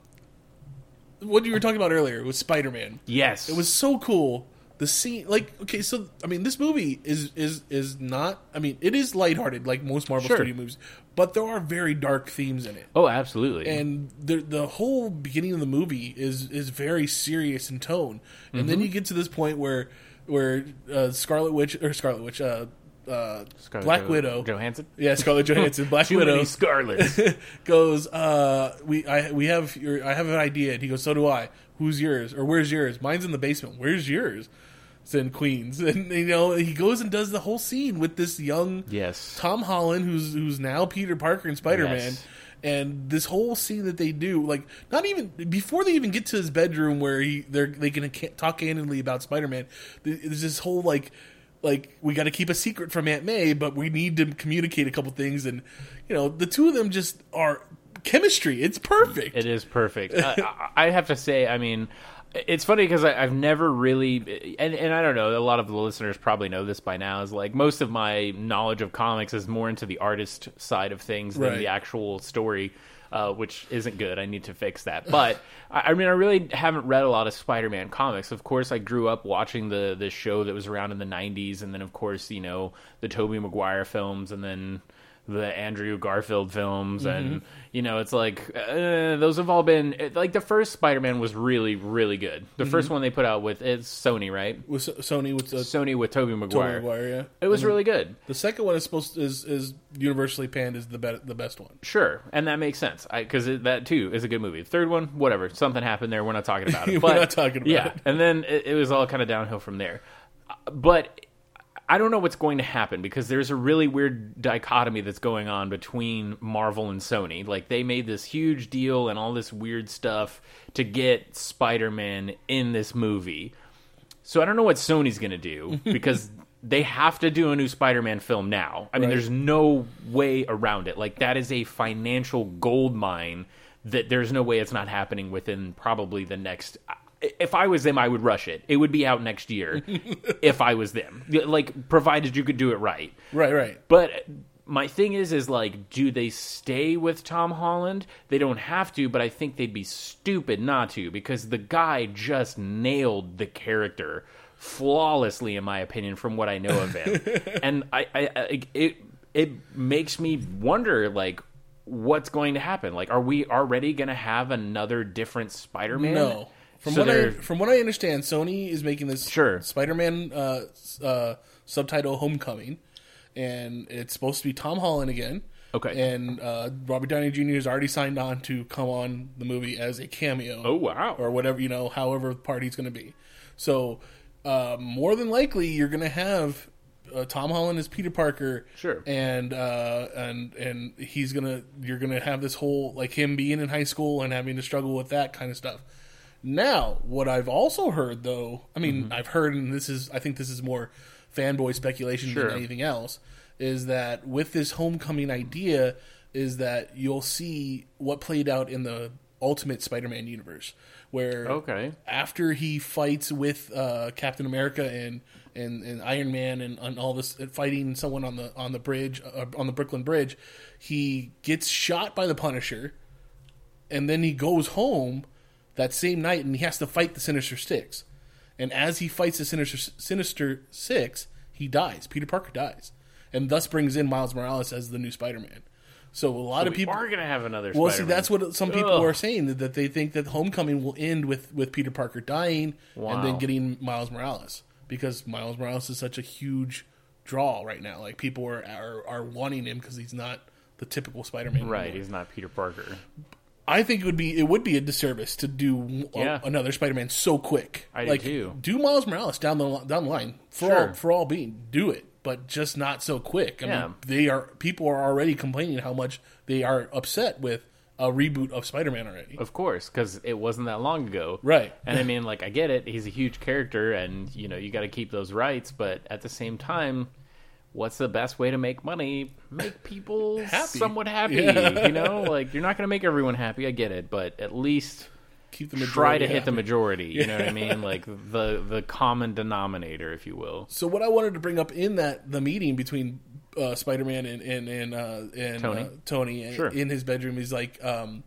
what you were talking about earlier was Spider Man. yes, It was so cool. The scene, like, okay, so I mean, this movie is is is not. I mean, it is lighthearted, like most Marvel Sure. Studio movies, but there are very dark themes in it. Oh, absolutely. and the the whole beginning of the movie is is very serious in tone, and Mm-hmm. then you get to this point where where uh, Scarlet Witch or Scarlet Witch, uh, uh, Scarlett Black Jo- Widow, Johansson. yeah, Scarlett Johansson, Black Too Widow many Scarlets. goes, uh, we I we have your I have an idea, and he goes, so do I. Who's yours or where's yours? Mine's in the basement. Where's yours? It's in Queens, and you know he goes and does the whole scene with this young yes. Tom Holland, who's who's now Peter Parker and Spider Man, Yes. and this whole scene that they do, like not even before they even get to his bedroom where he they're they can talk candidly about Spider Man. There's this whole like like we got to keep a secret from Aunt May, but we need to communicate a couple things, and you know the two of them just are chemistry. It's perfect. It is perfect. I, I have to say, I mean, It's funny because I've never really, and, and I don't know, a lot of the listeners probably know this by now, is like most of my knowledge of comics is more into the artist side of things than the actual story, uh, which isn't good. I need to fix that. But I, I mean, I really haven't read a lot of Spider Man comics. Of course, I grew up watching the, the show that was around in the 90s, and then, of course, you know, the Tobey Maguire films, and then the Andrew Garfield films, and you know, it's like uh, those have all been it- like the first Spider-Man was really, really good. The first one they put out with it's Sony, right? With S- Sony with the Sony with Tobey Tobey Maguire. Maguire, yeah. It was really good. The second one is supposed is is universally panned as the be- the best one. Sure, and that makes sense because that too is a good movie. The third one, whatever, something happened there. We're not talking about it. We're not talking about yeah, it. and then it, it was all kind of downhill from there. Uh, But I don't know what's going to happen because there's a really weird dichotomy that's going on between Marvel and Sony. Like they made this huge deal and all this weird stuff to get Spider-Man in this movie. So I don't know what Sony's going to do because they have to do a new Spider-Man film now. I mean, Right. there's no way around it. Like that is a financial gold mine that there's no way it's not happening within probably the next if I was them, I would rush it. It would be out next year if I was them. Like provided you could do it right. Right, right. But my thing is, is like, do they stay with Tom Holland? They don't have to, but I think they'd be stupid not to because the guy just nailed the character flawlessly, in my opinion, from what I know of him. and I, I, I, it, it makes me wonder, like, what's going to happen? Like, are we already going to have another different Spider-Man? No. From So what I from what I understand, Sony is making this Sure. Spider-Man uh, uh, subtitle Homecoming, and it's supposed to be Tom Holland again. Okay. And uh, Robert Downey Jr. has already signed on to come on the movie as a cameo. Oh, wow. Or whatever you know, however part he's going to be. So uh, more than likely, you're going to have uh, Tom Holland as Peter Parker. Sure. And uh, and and he's gonna you're gonna have this whole like him being in high school and having to struggle with that kind of stuff. Now, what I've also heard, though, I mean, Mm-hmm. I've heard, and this is, I think this is more fanboy speculation Sure. than anything else, is that with this homecoming idea, is that you'll see what played out in the Ultimate Spider-Man universe, where Okay. after he fights with uh, Captain America and, and, and Iron Man and, and all this and fighting someone on the on the bridge uh, on the Brooklyn Bridge, he gets shot by the Punisher, and then he goes home that same night and he has to fight the Sinister Six. And as he fights the Sinister Sinister Six, he dies. Peter Parker dies, and thus brings in Miles Morales as the new Spider-Man. So a lot of we people are going to have another well, see, Spider-Man. that's what some people Ugh. are saying that, that they think that Homecoming will end with with Peter Parker dying and then getting Miles Morales because Miles Morales is such a huge draw right now. Like people are are, are wanting him because he's not the typical Spider-Man. Right, anymore. he's not Peter Parker. I think it would be it would be a disservice to do a- another Spider-Man so quick. I do like too. do Miles Morales down the down the line for Sure. all for all being do it, but just not so quick. I Yeah. mean, they are people are already complaining how much they are upset with a reboot of Spider-Man already. Of course, because it wasn't that long ago. Right. And I mean, like, I get it. He's a huge character, and, you know, you got to keep those rights. But at the same time, what's the best way to make money? Make people Happy. somewhat happy. Yeah. You know, like, you're not going to make everyone happy. I get it. But at least Keep the try to majority hit the majority. You know what I mean? Like, the, the common denominator, if you will. So what I wanted to bring up in that the meeting between uh, Spider-Man and and and, uh, and Tony. uh, Tony Sure. in his bedroom is like um,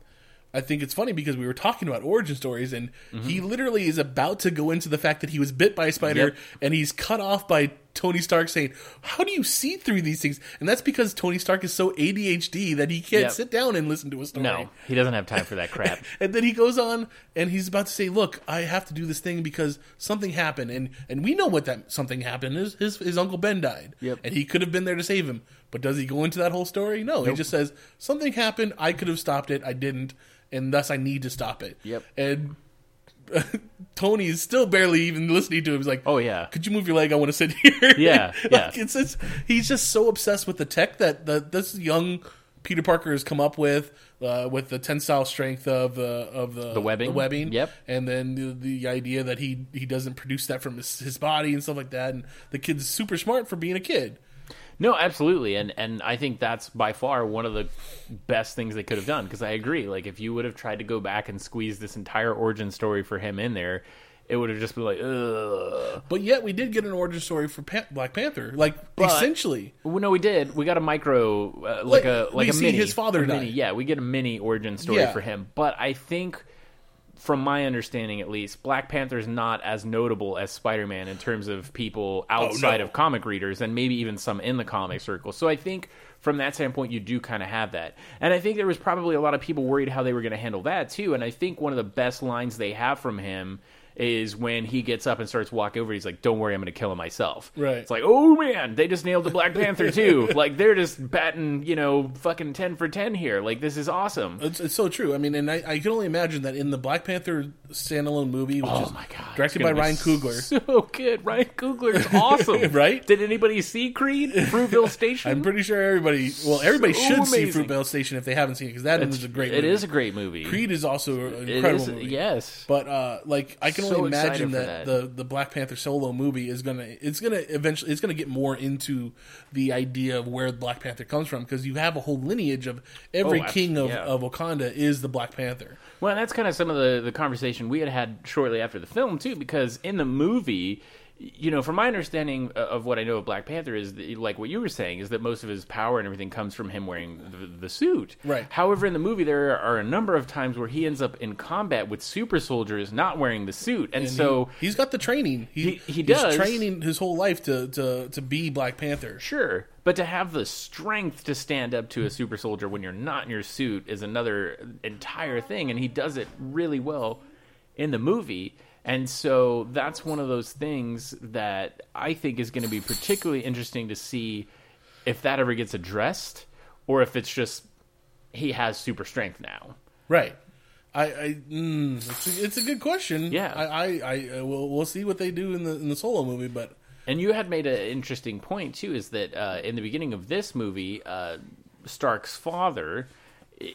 I think it's funny because we were talking about origin stories and he literally is about to go into the fact that he was bit by a spider Yep. and he's cut off by Tony Stark saying, "How do you see through these things?" And that's because Tony Stark is so ADHD that he can't Yep. sit down and listen to a story. No, he doesn't have time for that crap. And then he goes on and he's about to say, "Look, I have to do this thing because something happened, and and we know what that something happened is his his uncle Ben died, Yep. and he could have been there to save him. But does he go into that whole story? No, he just says something happened. I could have stopped it. I didn't, and thus I need to stop it. Yep. And Tony is still barely even listening to him. He's like, Oh, yeah. could you move your leg? I want to sit here." Yeah, like, yeah. It's, it's he's just so obsessed with the tech that the this young Peter Parker has come up with uh, with the tensile strength of the of the The webbing. webbing, Yep. and then the, the idea that he he doesn't produce that from his, his body and stuff like that. And the kid's super smart for being a kid. No, absolutely, and and I think that's by far one of the best things they could have done because I agree. Like if you would have tried to go back and squeeze this entire origin story for him in there, it would have just been like, ugh. But yet we did get an origin story for Pan- Black Panther, like But- essentially. Well, no, we did. We got a micro, uh, like, Like, a like a mini. his father a mini. Yeah, we get a mini origin story Yeah. for him. But I think, from my understanding at least, Black Panther's not as notable as Spider Man in terms of people outside Oh, no. of comic readers, and maybe even some in the comic circle. So I think. From that standpoint, you do kind of have that. And I think there was probably a lot of people worried how they were going to handle that, too. And I think one of the best lines they have from him is when he gets up and starts walking over. He's like, "Don't worry, I'm going to kill him myself." Right. It's like, oh man, they just nailed the Black Panther too. like they're just batting, you know, fucking ten for ten here. Like this is awesome. It's, it's so true. I mean, and I, I can only imagine that in the Black Panther standalone movie, which Oh is my god, directed by Ryan Coogler, So good, Ryan Coogler is awesome. Right? Did anybody see Creed? Fruitvale Station. I'm pretty sure everybody, well, everybody So should see amazing. Fruitvale Station if they haven't seen it because that It's- is a great. It movie. is a great movie. Creed is also an incredible is- movie. Yes. But uh, like I can So imagine that, that. the the Black Panther solo movie is gonna it's gonna eventually it's gonna get more into the idea of where Black Panther comes from because you have a whole lineage of every Oh, king of, yeah. of Wakanda is the Black Panther. Well, and that's kind of some of the, the conversation we had had shortly after the film too, because in the movie, you know, from my understanding uh, of what I know of Black Panther is that, like what you were saying is that most of his power and everything comes from him wearing the, the suit. Right. However, in the movie, there are a number of times where he ends up in combat with super soldiers not wearing the suit, and, And so he, has got the training. He, He- he he's does. training his whole life to, to, to be Black Panther. Sure, but to have the strength to stand up to a super soldier when you're not in your suit is another entire thing, and he does it really well in the movie. And so that's one of those things that I think is going to be particularly interesting to see if that ever gets addressed, or if it's just he has super strength now. Right. I, I mm, it's, a, it's a good question. Yeah. I, I, I uh, we'll, we'll see what they do in the in the solo movie, but And you had made an interesting point too, is that uh, in the beginning of this movie, uh, Stark's father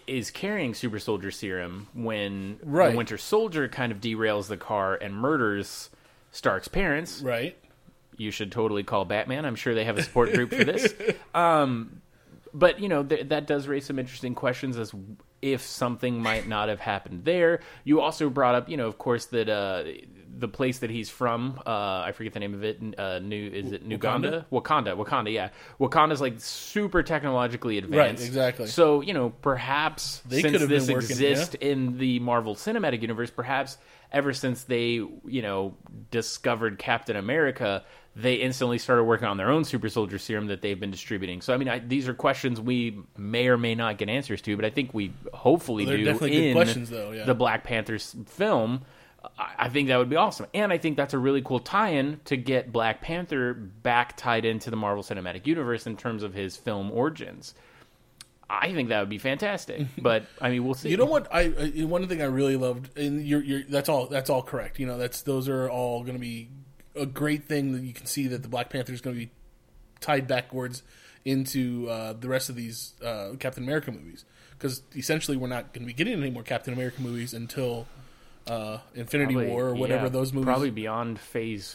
is carrying super soldier serum when Right. the Winter Soldier kind of derails the car and murders Stark's parents. right. You should totally call Batman. I'm sure they have a support group for this. Um, but you know th- that does raise some interesting questions as if something might not have happened there. You also brought up, you know, of course, that uh, the place that he's from, uh, I forget the name of it. Uh, New is it Uganda? Wakanda, Wakanda, yeah. Wakanda's like super technologically advanced, exactly. So you know, perhaps They since this working, exists in the Marvel Cinematic Universe, perhaps ever since they, you know, discovered Captain America, they instantly started working on their own super soldier serum that they've been distributing. So, I mean, I, these are questions we may or may not get answers to, but I think we hopefully They're do definitely good in questions, though, yeah. the Black Panthers film. I I think that would be awesome. And I think that's a really cool tie in to get Black Panther back tied into the Marvel Cinematic Universe in terms of his film origins. I think that would be fantastic. But, I mean, we'll see. You know what? I, I one thing I really loved, and you're, you're that's all that's all correct. You know, that's those are all going to be a great thing that you can see that the Black Panther is going to be tied backwards into uh, the rest of these uh, Captain America movies because essentially we're not going to be getting any more Captain America movies until uh, Infinity Probably, War or whatever yeah, those movies. Probably beyond phase,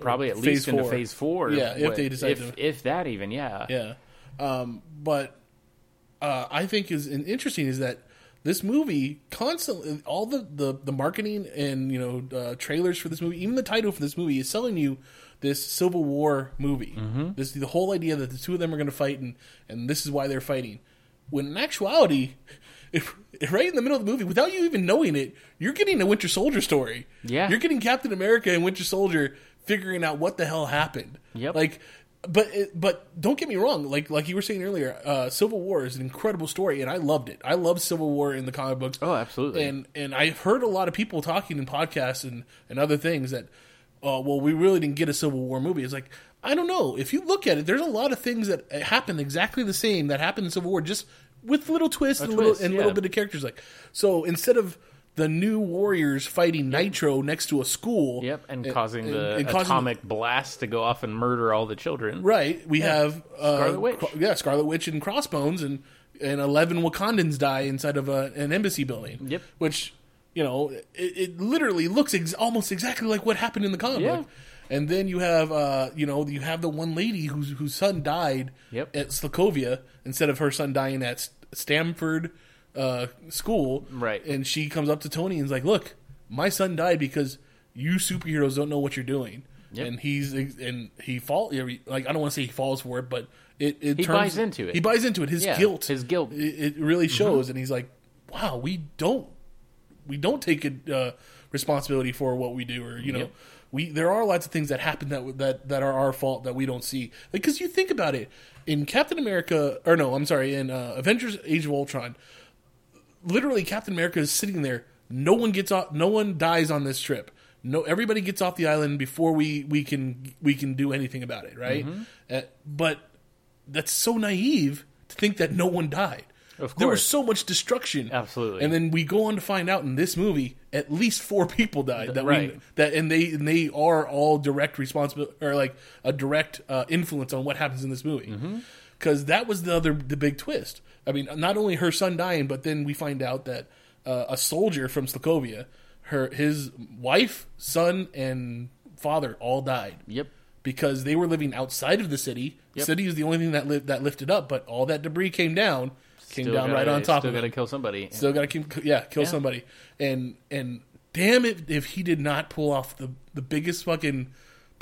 probably at Phase least into phase four. Yeah, if they decide if, to- if that even, yeah. Yeah. Um, but uh, I think is interesting is that this movie constantly all the, the, the marketing and you know uh, trailers for this movie, even the title for this movie is selling you this Civil War movie. Mm-hmm. This the whole idea that the two of them are going to fight and and this is why they're fighting. When in actuality. If, if right in the middle of the movie, without you even knowing it, you're getting a Winter Soldier story. Yeah. you're getting Captain America and Winter Soldier figuring out what the hell happened. Yep. Like, but but don't get me wrong. Like like you were saying earlier, uh, Civil War is an incredible story, and I loved it. I loved Civil War in the comic books. Oh, absolutely. And and I've heard a lot of people talking in podcasts and and other things that, uh, well, we really didn't get a Civil War movie. It's like I don't know. If you look at it, there's a lot of things that happen exactly the same that happened in Civil War, just with little twists and twist, little and yeah. little bit of characters. Like so, instead of the new warriors fighting Nitro next to a school, Yep, and, causing the and causing- atomic blast to go off and murder all the children. Right. We have uh, Scarlet Witch. Cro- yeah, Scarlet Witch and Crossbones, and and eleven Wakandans die inside of a, an embassy building. Yep. Which you know, it, it literally looks ex- almost exactly like what happened in the comic Yeah. And then you have, uh, you know, you have the one lady whose whose son died Yep. at Sokovia instead of her son dying at Stamford uh, School. Right. And she comes up to Tony and is like, "Look, my son died because you superheroes don't know what you're doing." Yep. And he's and he fall like I don't want to say he falls for it, but it, it He turns- buys into it. He buys into it. His Yeah, guilt, his guilt. Mm-hmm. it, it really shows, and he's like, "Wow, we don't we don't take it, uh, responsibility for what we do, or you know, Yep. we there are lots of things that happen that that that are our fault that we don't see. Because you think about it, in Captain America, or no, I'm sorry, in uh, Avengers: Age of Ultron, literally Captain America is sitting there. No one gets off. No one dies on this trip. No, everybody gets off the island before we we can we can do anything about it, right? Mm-hmm. Uh, but that's so naive to think that no one died. Of There was so much destruction. Absolutely. And then we go on to find out in this movie, at least four people died. That Right. we that and they and they are all direct responsibility or like a direct uh, influence on what happens in this movie. Mm-hmm. Because that was the other the big twist. I mean, not only her son dying, but then we find out that uh, a soldier from Sokovia, her his wife, son, and father all died Yep. because they were living outside of the city. Yep. City is the only thing that li- that lifted up, but all that debris came down, came Still down gotta- right on top of it. Still got to kill somebody. Still got to keep, yeah, kill Yeah. somebody. And and damn it, if he did not pull off the the biggest fucking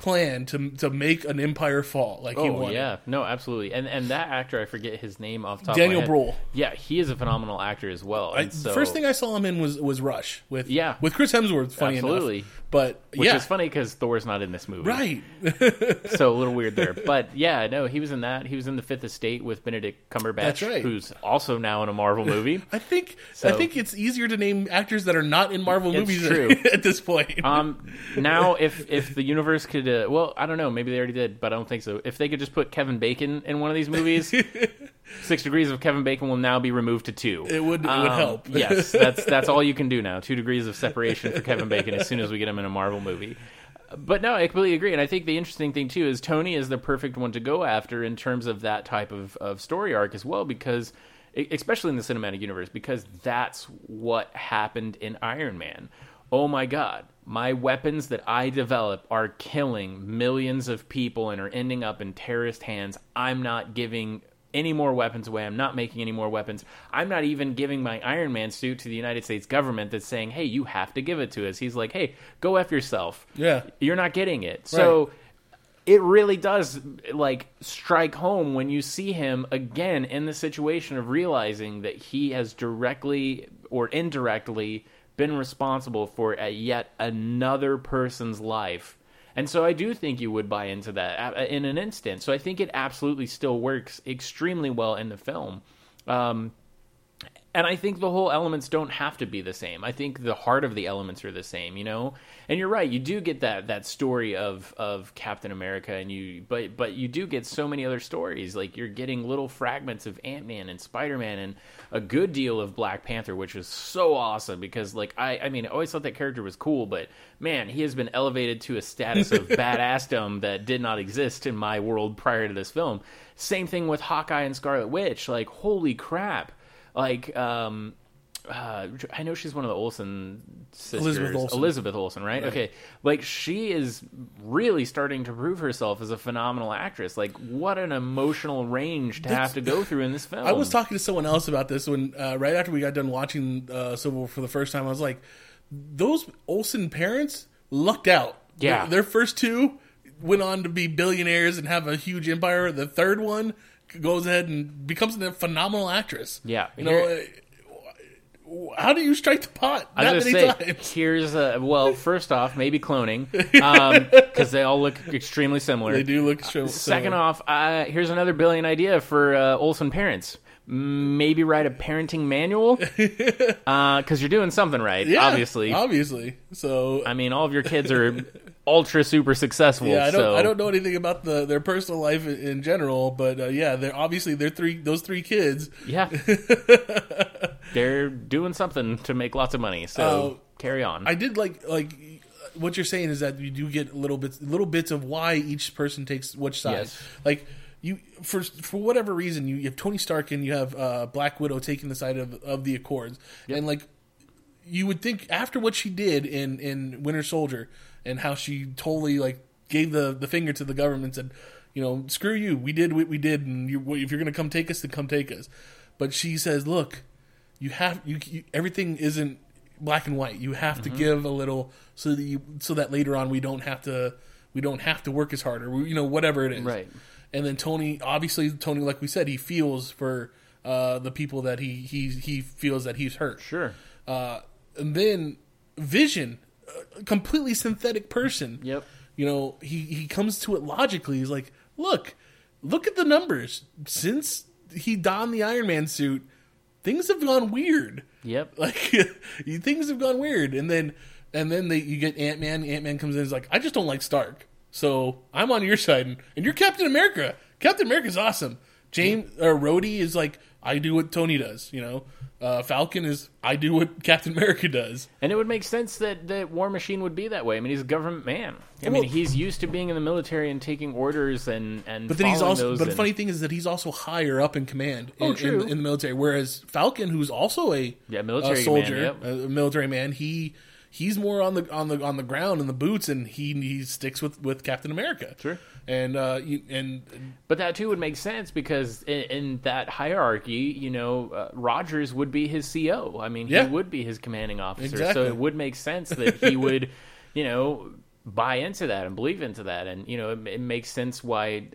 plan to to make an empire fall like he Oh wanted. yeah, no, absolutely. And and that actor, I forget his name off top. Daniel of my head. Bruhl. Yeah, he is a phenomenal actor as well. I, so, first thing I saw him in was was Rush with Yeah. with Chris Hemsworth. Funny Absolutely. enough, but which yeah, is funny because Thor's not in this movie, right? so a little weird there. But yeah, no, he was in that. He was in the Fifth Estate with Benedict Cumberbatch, That's right. who's also now in a Marvel movie. I think I think it's easier to name actors that are not in Marvel movies true. at this point. Um, now if if the universe could, uh, well, I don't know, maybe they already did, but I don't think so. If they could just put Kevin Bacon in one of these movies, Six Degrees of Kevin Bacon will now be removed to two. It would- it would Um, help. yes, that's that's all you can do now. Two degrees of separation for Kevin Bacon as soon as we get him in a Marvel movie. But no, I completely agree, and I think the interesting thing too is Tony is the perfect one to go after in terms of that type of, of story arc as well, because especially in the cinematic universe, because that's what happened in Iron Man. Oh my God, my weapons that I develop are killing millions of people and are ending up in terrorist hands. I'm not giving any more weapons away. I'm not making any more weapons. I'm not even giving my Iron Man suit to the United States government that's saying, hey, you have to give it to us. He's like, hey, go F yourself. Yeah. You're not getting it. So it really does like strike home when you see him again in the situation of realizing that he has directly or indirectly been responsible for a yet another person's life. And so I do think you would buy into that uh, in an instant. So I think it absolutely still works extremely well in the film. Um, and I think the whole elements don't have to be the same. I think the heart of the elements are the same, you know. And you're right, you do get that that story of of Captain America, and you but but you do get so many other stories. Like you're getting little fragments of Ant Man and Spider Man, and a good deal of Black Panther, which is so awesome because like I I mean I always thought that character was cool, but man, he has been elevated to a status of badassdom that did not exist in my world prior to this film. Same thing with Hawkeye and Scarlet Witch. Like holy crap like um uh, I know she's one of the Olsen sisters, Elizabeth Olsen. Elizabeth Olsen, right? Okay, like she is really starting to prove herself as a phenomenal actress. Like, what an emotional range to have to go through in this film. I was talking to someone else about this when uh, right after we got done watching uh, Civil War for the first time. I was like, those Olsen parents lucked out. Yeah. their, their first two went on to be billionaires and have a huge empire. The third one goes ahead and becomes a phenomenal actress. Yeah. you know. uh, How do you strike the pot I that was many say, times? here's a well. First off, maybe cloning, because they all look extremely similar. They do look so. Second so- off, uh, here's another brilliant idea for uh, Olsen parents. Maybe write a parenting manual, because you're doing something right. yeah, obviously, obviously. So I mean, all of your kids are ultra super successful. Yeah, I don't. so I don't know anything about the their personal life in, in general, but uh, yeah, they're obviously they're three those three kids. Yeah, they're doing something to make lots of money. So Uh, carry on. I did like like what you're saying is that you do get little bits little bits of why each person takes which side. Yes. Like you for for whatever reason you, you have Tony Stark and you have uh, Black Widow taking the side of of the Accords, and like you would think after what she did in in Winter Soldier and how she totally like gave the the finger to the government and said, you know, screw you. We did what we did, and you, if you're going to come take us, then come take us. But she says, look, you have you, you everything isn't black and white. You have Mm-hmm. to give a little so that you so that later on we don't have to we don't have to work as hard or you know whatever it is. Right. And then Tony, obviously Tony, like we said, he feels for uh, the people that he he he feels that he's hurt. Sure. Uh, and then Vision, a completely synthetic person. Yep. You know, he he comes to it logically. He's like, look, look at the numbers. Since he donned the Iron Man suit, things have gone weird. Yep. Like things have gone weird, and then and then they you get Ant Man. Ant Man comes in, and is like, I just don't like Stark, so I'm on your side, and, and you're Captain America. Captain America's awesome. James or Rhodey is like, I do what Tony does. You know, uh, Falcon is I do what Captain America does. And it would make sense that, that War Machine would be that way. I mean, he's a government man. I Well- mean, he's used to being in the military and taking orders and and. But then he's also. But the funny thing is that he's also higher up in command in, Oh, true. in, in the military. Whereas Falcon, who's also a Yeah, military a soldier, man, yep. a military man, he he's more on the on the on the ground in the boots, and he he sticks with with Captain America. Sure. And uh, you- and But that too would make sense because in, in that hierarchy, you know, uh, Rogers would be his CO. I mean, Yeah. he would be his commanding officer. Exactly. So it would make sense that he would, you know, buy into that and believe into that. And, you know, it, it makes sense why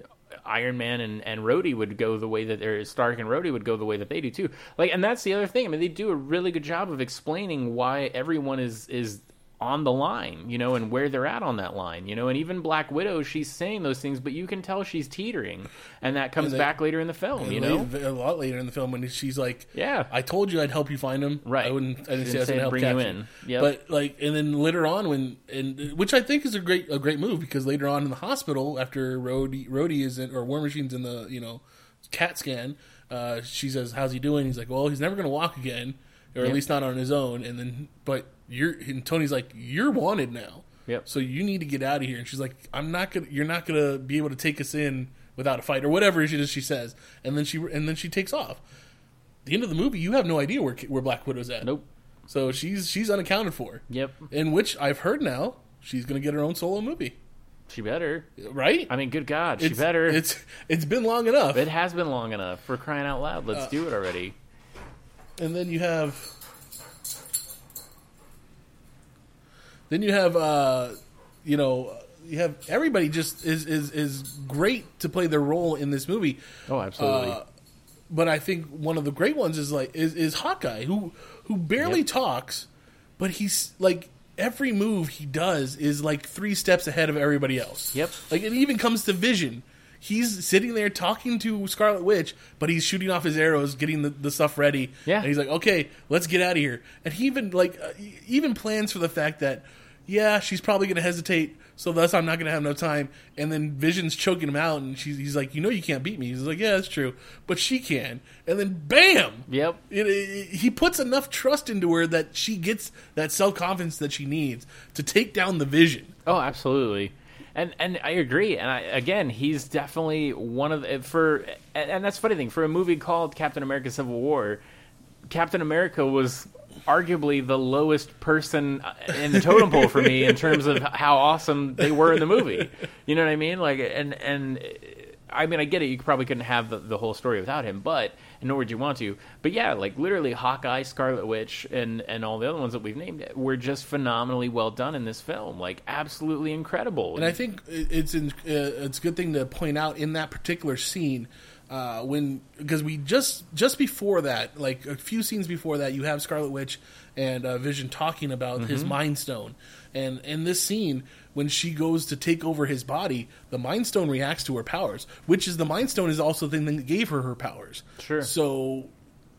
Iron Man and, and Rhodey would go the way that or Stark and Rhodey would go the way that they do too. Like, and that's the other thing. I mean, they do a really good job of explaining why everyone is is on the line, you know, and where they're at on that line, you know, and even Black Widow, she's saying those things, but you can tell she's teetering, and that comes And they- back later in the film, you know. a lot later in the film when she's like, Yeah. I told you I'd help you find him. Right. I wouldn't. I didn't She say I was going to help bring you in. Yep. But like, and then later on when and which I think is a great a great move because later on in the hospital after Rhodey Rhodey is in or War Machine's in the you know CAT scan, uh, she says, "How's he doing?" He's like, "Well, he's never going to walk again, or at least not on his own." And then, but you're and Tony's like, "You're wanted now." Yep. So you need to get out of here. And she's like, I'm not gonna. You're not gonna be able to take us in without a fight or whatever it is she says. And then she and then she takes off. The end of the movie, you have no idea where where Black Widow's at. Nope. So she's she's unaccounted for. Yep. In which I've heard now she's gonna get her own solo movie. She better. Right? I mean, good God, she it's, better. It's it's been long enough. it has been long enough for crying out loud. Uh, Let's do it already. And then you have then you have uh you know you have everybody just is is is great to play their role in this movie Oh, absolutely. Uh, but i think one of the great ones is like is, is hawkeye who who barely Yep. talks but he's like every move he does is like three steps ahead of everybody else Yep. like it even comes to vision he's sitting there talking to scarlet witch but he's shooting off his arrows getting the, the stuff ready. Yeah. and he's like okay let's get out of here. And he even like uh, even plans for the fact that yeah she's probably going to hesitate so thus i'm not going to have no time. And then vision's choking him out and she's, he's like you know you can't beat me. He's like yeah that's true but she can. And then bam! Yep. it, it, he puts enough trust into her that she gets that self-confidence that she needs to take down the vision. Oh, absolutely. And and I agree. And I, again, he's definitely one of the for and, that's funny thing for a movie called Captain America: Civil War. Captain America was arguably the lowest person in the totem pole for me in terms of how awesome they were in the movie. You know what I mean? Like, and and I mean, I get it. You probably couldn't have the, the whole story without him, but nor would you want to. But yeah, like literally, Hawkeye, Scarlet Witch, and and all the other ones that we've named were just phenomenally well done in this film. Like, absolutely incredible. And I think it's in, uh, it's a good thing to point out in that particular scene uh, when because we just just before that, like a few scenes before that, you have Scarlet Witch and uh, Vision talking about his Mm-hmm. Mind Stone, and in this scene when she goes to take over his body, the Mind Stone reacts to her powers, which is the Mind Stone is also the thing that gave her her powers. Sure. So.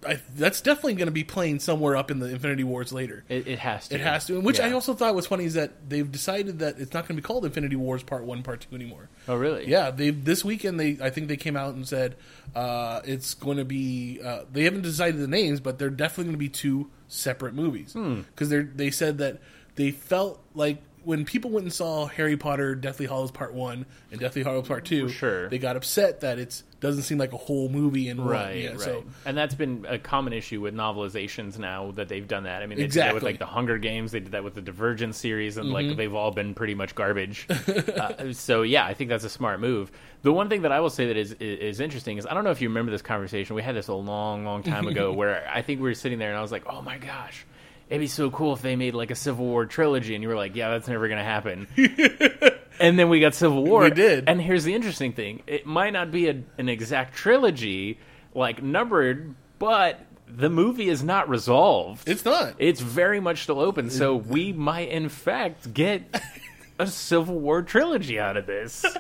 I, that's definitely going to be playing somewhere up in the Infinity Wars later. it, it has to. It has to, which I also thought was funny is that they've decided that it's not going to be called Infinity Wars Part One, Part Two anymore. Oh, really? Yeah, they this weekend they I think they came out and said uh, it's going to be. Uh, they haven't decided the names, but they're definitely going to be two separate movies Hmm. because they they said that they felt like when people went and saw Harry Potter, Deathly Hallows Part One and Deathly Hallows Part Two, Sure. they got upset that it doesn't seem like a whole movie in one. Right, Yeah, right. So and that's been a common issue with novelizations now that they've done that. I mean, they did that with like the Hunger Games, they did that with the Divergent series, and like they've all been pretty much garbage. uh, so yeah, I think that's a smart move. The one thing that I will say that is is is interesting is I don't know if you remember this conversation. We had this a long, long time ago where I think we were sitting there and I was like, oh my gosh. It'd be so cool if they made like a Civil War trilogy, and you were like, "Yeah, that's never gonna happen." and then we got Civil War. We did. And here's the interesting thing: it might not be a, an exact trilogy, like numbered, but the movie is not resolved. it's not. It's very much still open, so we might, in fact, get a Civil War trilogy out of this.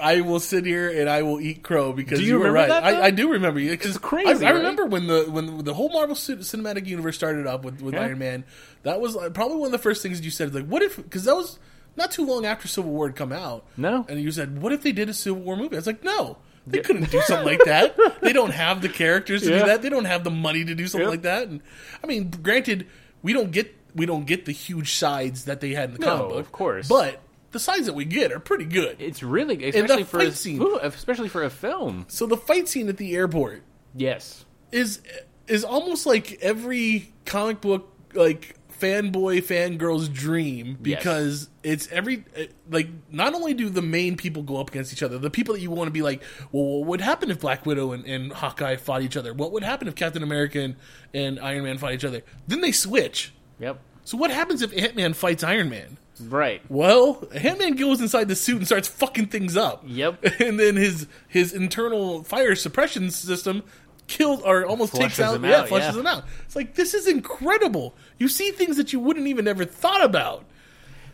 I will sit here and I will eat crow because Do you were remember right. that. I, I do remember you. It's crazy, I, I right? remember when the when the whole Marvel Cinematic Universe started up with, with Yeah. Iron Man. That was probably one of the first things you said. Like, what if? Because that was not too long after Civil War had come out. No. and you said, what if they did a Civil War movie? I was like, no. They couldn't do something like that. They don't have the characters to Yeah. do that. They don't have the money to do something like that. And I mean, granted, we don't get we don't get the huge sides that they had in the No, comic book, of course. But the sides that we get are pretty good. It's really, especially for a, fight scene. ooh, especially for a film. So the fight scene at the airport Yes, is is almost like every comic book like fanboy fangirl's dream because it's every like not only do the main people go up against each other the people that you want to be like well what would happen if black widow and, and hawkeye fought each other? What would happen if captain america and, and iron man fought each other? Then they switch. Yep, so what happens if ant-man fights iron man right. well, Ant-Man goes inside the suit and starts fucking things up. Yep. And then his his internal fire suppression system kills or almost takes out, yeah, out, flushes yeah. him out. It's like this is incredible. You see things that you wouldn't even ever thought about.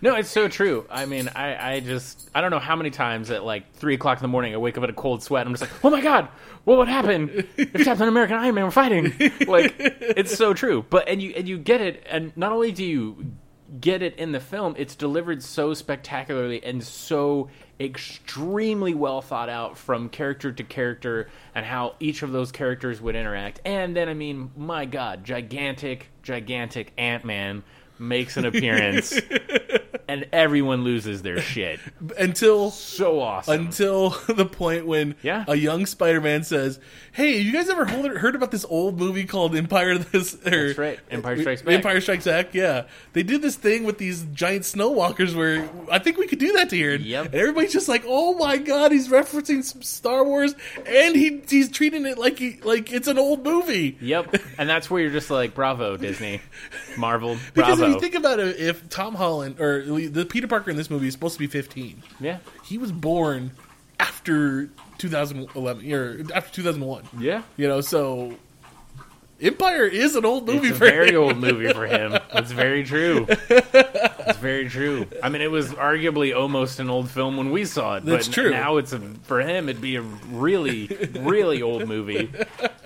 No, it's so true. I mean, I, I just, I don't know how many times at like three o'clock in the morning I wake up in a cold sweat. And I'm just like, oh my god, what would happen if Captain America and Iron Man were fighting? Like, it's so true. But and you and you get it, and not only do you get it in the film, it's delivered so spectacularly and so extremely well thought out from character to character and how each of those characters would interact. And then, I mean, my god, gigantic, gigantic Ant Man makes an appearance and everyone loses their shit. Until So awesome. until the point when Yeah. a young Spider-Man says, "Hey, you guys ever heard, heard about this old movie called Empire?" This or, That's right, Empire Strikes Back. Empire Strikes Back. Yeah, they did this thing with these giant snowwalkers where I think we could do that to here. Yep. And everybody's just like, "Oh my god, he's referencing some Star Wars, and he he's treating it like he like it's an old movie." Yep. And that's where you're just like, bravo, Disney. Marvel, bravo. If you think about it, if Tom Holland or the Peter Parker in this movie is supposed to be 15, yeah. he was born after 2011 or after 2001. Yeah. You know, so Empire is an old movie It's a very him. old movie for him. It's very true. It's very true. I mean, it was arguably almost an old film when we saw it. That's but true. Now it's a, for him, it'd be a really, really old movie.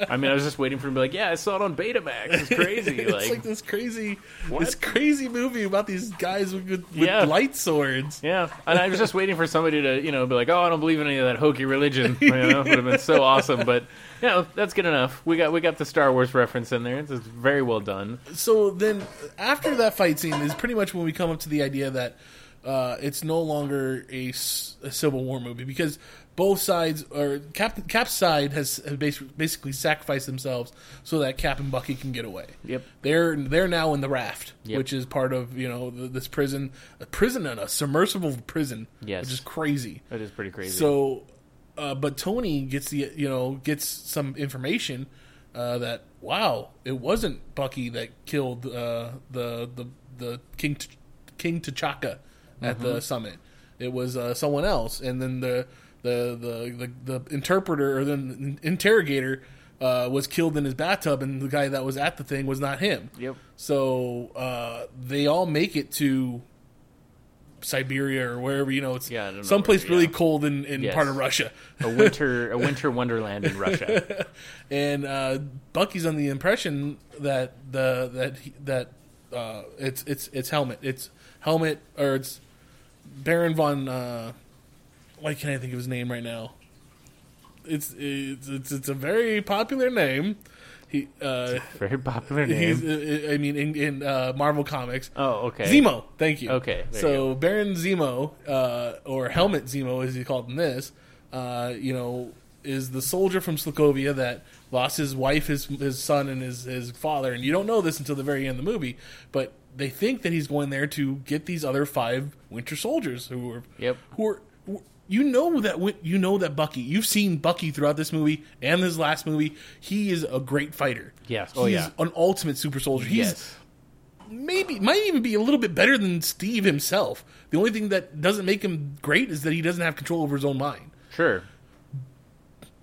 I mean, I was just waiting for him to be like, "Yeah, I saw it on Betamax. It's crazy." it's like, like, this crazy, What? this crazy movie about these guys with, with, with Yeah. light swords. Yeah, and I was just waiting for somebody to, you know, be like, "Oh, I don't believe in any of that hokey religion." You know, would have been so awesome. But know, that's good enough. We got we got the Star Wars reference in there. It's very well done. So then, after that fight scene is pretty much when we come up to the idea that uh, it's no longer a Civil War movie because both sides or Cap Cap's side has, has bas- basically sacrificed themselves so that Cap and Bucky can get away. Yep. They're they're now in the raft, Yep. which is part of you know th- this prison, a prison and a submersible prison, Yes. which is crazy. That is pretty crazy. So, uh, but Tony gets the you know gets some information uh, that wow, it wasn't Bucky that killed uh, the the the King T- King T'Chaka at Mm-hmm. the summit. It was uh, someone else, and then the the the the, the interpreter or the interrogator. Uh, was killed in his bathtub, and the guy that was at the thing was not him. Yep. So uh, they all make it to Siberia or wherever you know it's Yeah, I don't know someplace where, really yeah. cold in, in Yes. part of Russia. a winter a winter wonderland in Russia. and uh, Bucky's on the impression that the that he, that uh, it's it's it's Helmut it's Helmut or it's Baron von uh, why can't I think of his name right now? It's it's it's, it's a very popular name. He uh, Very popular he's name. uh, I mean in, in uh, Marvel comics. oh, okay. Zemo, thank you. Okay, so Baron Zemo, uh, or Helmut Zemo, as he called in this, uh, you know, is the soldier from Sokovia that lost his wife, his his son, and his his father. And you don't know this until the very end of the movie, but they think that he's going there to get these other five Winter Soldiers who are Yep. who are. You know that Win- you know that Bucky. You've seen Bucky throughout this movie and this last movie. He is a great fighter. Yes. Oh, He's yeah. an ultimate super soldier. He's Yes. maybe might even be a little bit better than Steve himself. The only thing that doesn't make him great is that he doesn't have control over his own mind. Sure.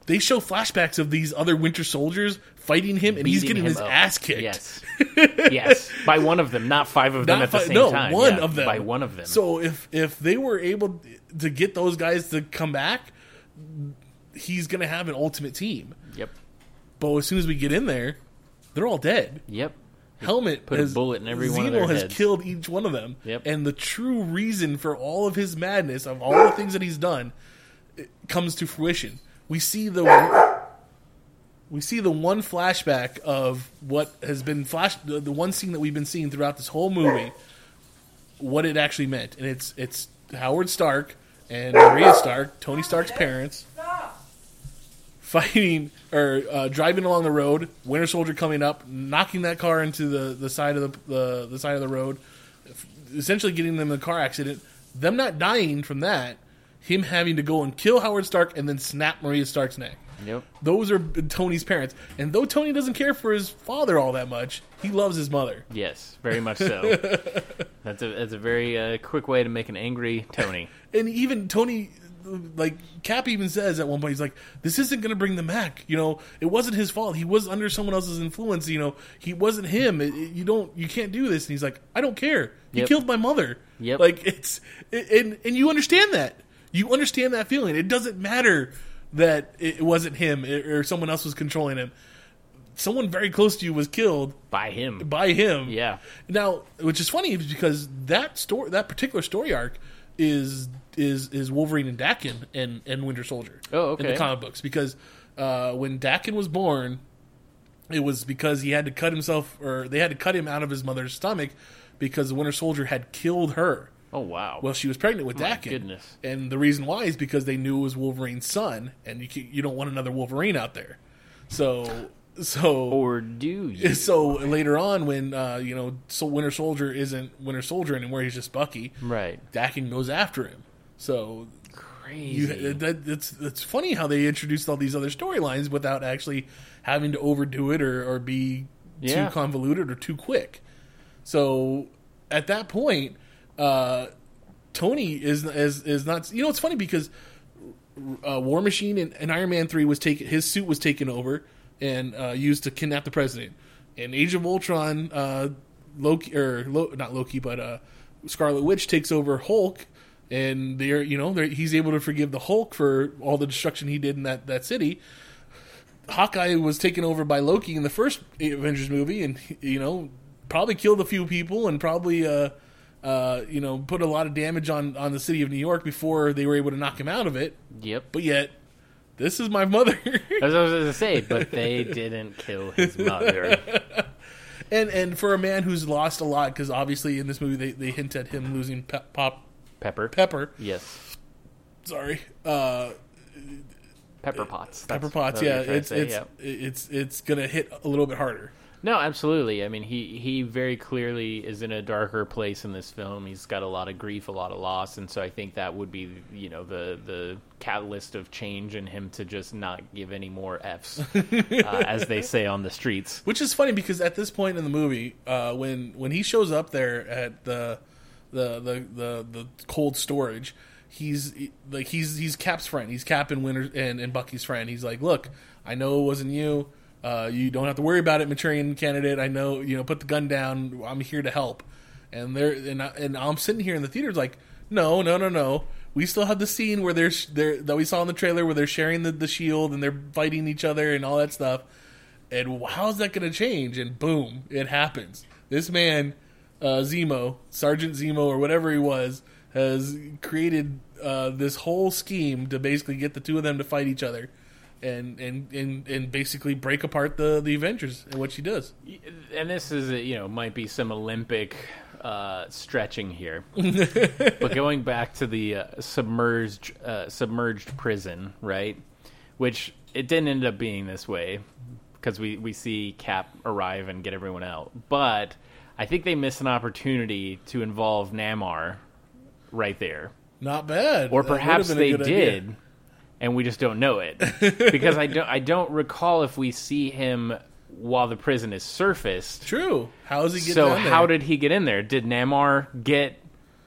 They show flashbacks of these other Winter Soldiers fighting him, and he's getting his up. ass kicked. Yes. yes. By one of them, not five of them Not at the fi- same no, time. one Yeah, of them. By one of them. So if if they were able to get those guys to come back, he's going to have an ultimate team. Yep. But as soon as we get in there, they're all dead. Yep. Helmut Put a has, bullet in every Zemo one of their has heads. killed each one of them. Yep. And the true reason for all of his madness, of all the things that he's done, comes to fruition. We see the we see the one flashback of what has been flash the, the one scene that we've been seeing throughout this whole movie, what it actually meant, and it's it's Howard Stark and Maria Stark, Tony Stark's parents, fighting or uh, driving along the road. Winter Soldier coming up, knocking that car into the, the side of the, the the side of the road, essentially getting them in a car accident. Them not dying from that, him having to go and kill Howard Stark and then snap Maria Stark's neck. Yep. Those are Tony's parents, and though Tony doesn't care for his father all that much, he loves his mother. Yes. Very much so. that's a that's a very uh, quick way to make an angry Tony. and even Tony, like Cap, even says at one point, he's like, "This isn't going to bring them back. You know, it wasn't his fault. He was under someone else's influence. You know, he wasn't him. It- it- you don't, you can't do this." And he's like, "I don't care. He Yep. killed my mother. Yep. Like it's, and and you understand that. You understand that feeling. It doesn't matter that it wasn't him or someone else was controlling him. Someone very close to you was killed By him. by him. Yeah. Now, which is funny is because that story, that particular story arc, is is is Wolverine and Daken and and Winter Soldier. Oh, okay. In the comic books, because uh, when Daken was born, it was because he had to cut himself, or they had to cut him out of his mother's stomach because the Winter Soldier had killed her. Oh wow. Well, she was pregnant with My Daken. goodness. And the reason why is because they knew it was Wolverine's son, and you can, you don't want another Wolverine out there. So so or do you? so later on, when uh, you know, so Winter Soldier isn't Winter Soldier anymore; he's just Bucky. Right. Daken goes after him. So Crazy. you, that, it's it's funny how they introduced all these other storylines without actually having to overdo it or, or be Yeah. too convoluted or too quick. So at that point, uh, Tony is is is not. You know, it's funny because uh, War Machine and, and Iron Man three was taken. His suit was taken over and uh, used to kidnap the president. And Age of Ultron, uh, Loki or Lo, not Loki, but uh, Scarlet Witch takes over Hulk, and they're you know they're, he's able to forgive the Hulk for all the destruction he did in that that city. Hawkeye was taken over by Loki in the first Avengers movie, and you know probably killed a few people and probably uh, you know put a lot of damage on on the city of New York before they were able to knock him out of it. Yep. But yet, this is my mother, As I was going to say, but they didn't kill his mother. and and for a man who's lost a lot because obviously in this movie they, they hint at him losing pe- pop Pepper. Pepper. Yes. Sorry, uh, Pepper Potts. Pepper Potts. Yeah, you're trying to it's it's yeah. it's it's gonna hit a little bit harder. No, absolutely. I mean, he he very clearly is in a darker place in this film. He's got a lot of grief, a lot of loss, and so I think that would be, you know, the the catalyst of change in him to just not give any more f's, uh, as they say on the streets. Which is funny because at this point in the movie, uh, when when he shows up there at the the the the, the cold storage, he's like he's he's Cap's friend. He's Cap and Winter and, and Bucky's friend. He's like, look, I know it wasn't you. Uh, you don't have to worry about it, Manchurian candidate. I know, you know, put the gun down. I'm here to help. And they're and, I, and I'm sitting here in the theaters like, no, no, no, no. We still have the scene where they're, they're that we saw in the trailer where they're sharing the, the shield and they're fighting each other and all that stuff. And how's that going to change? And boom, it happens. This man, uh, Zemo, Sergeant Zemo, or whatever he was, has created uh, this whole scheme to basically get the two of them to fight each other. And and and, and basically break apart the the Avengers and what she does. and this is you know might be some Olympic uh, stretching here, but going back to the uh, submerged uh, submerged prison, right? Which it didn't end up being this way because we we see Cap arrive and get everyone out, but I think they missed an opportunity to involve Namor right there, Not bad. or perhaps they did. idea. And we just don't know it because I don't. I don't recall if we see him while the prison is surfaced. True. How is he getting So how did he get in there? Did Namor get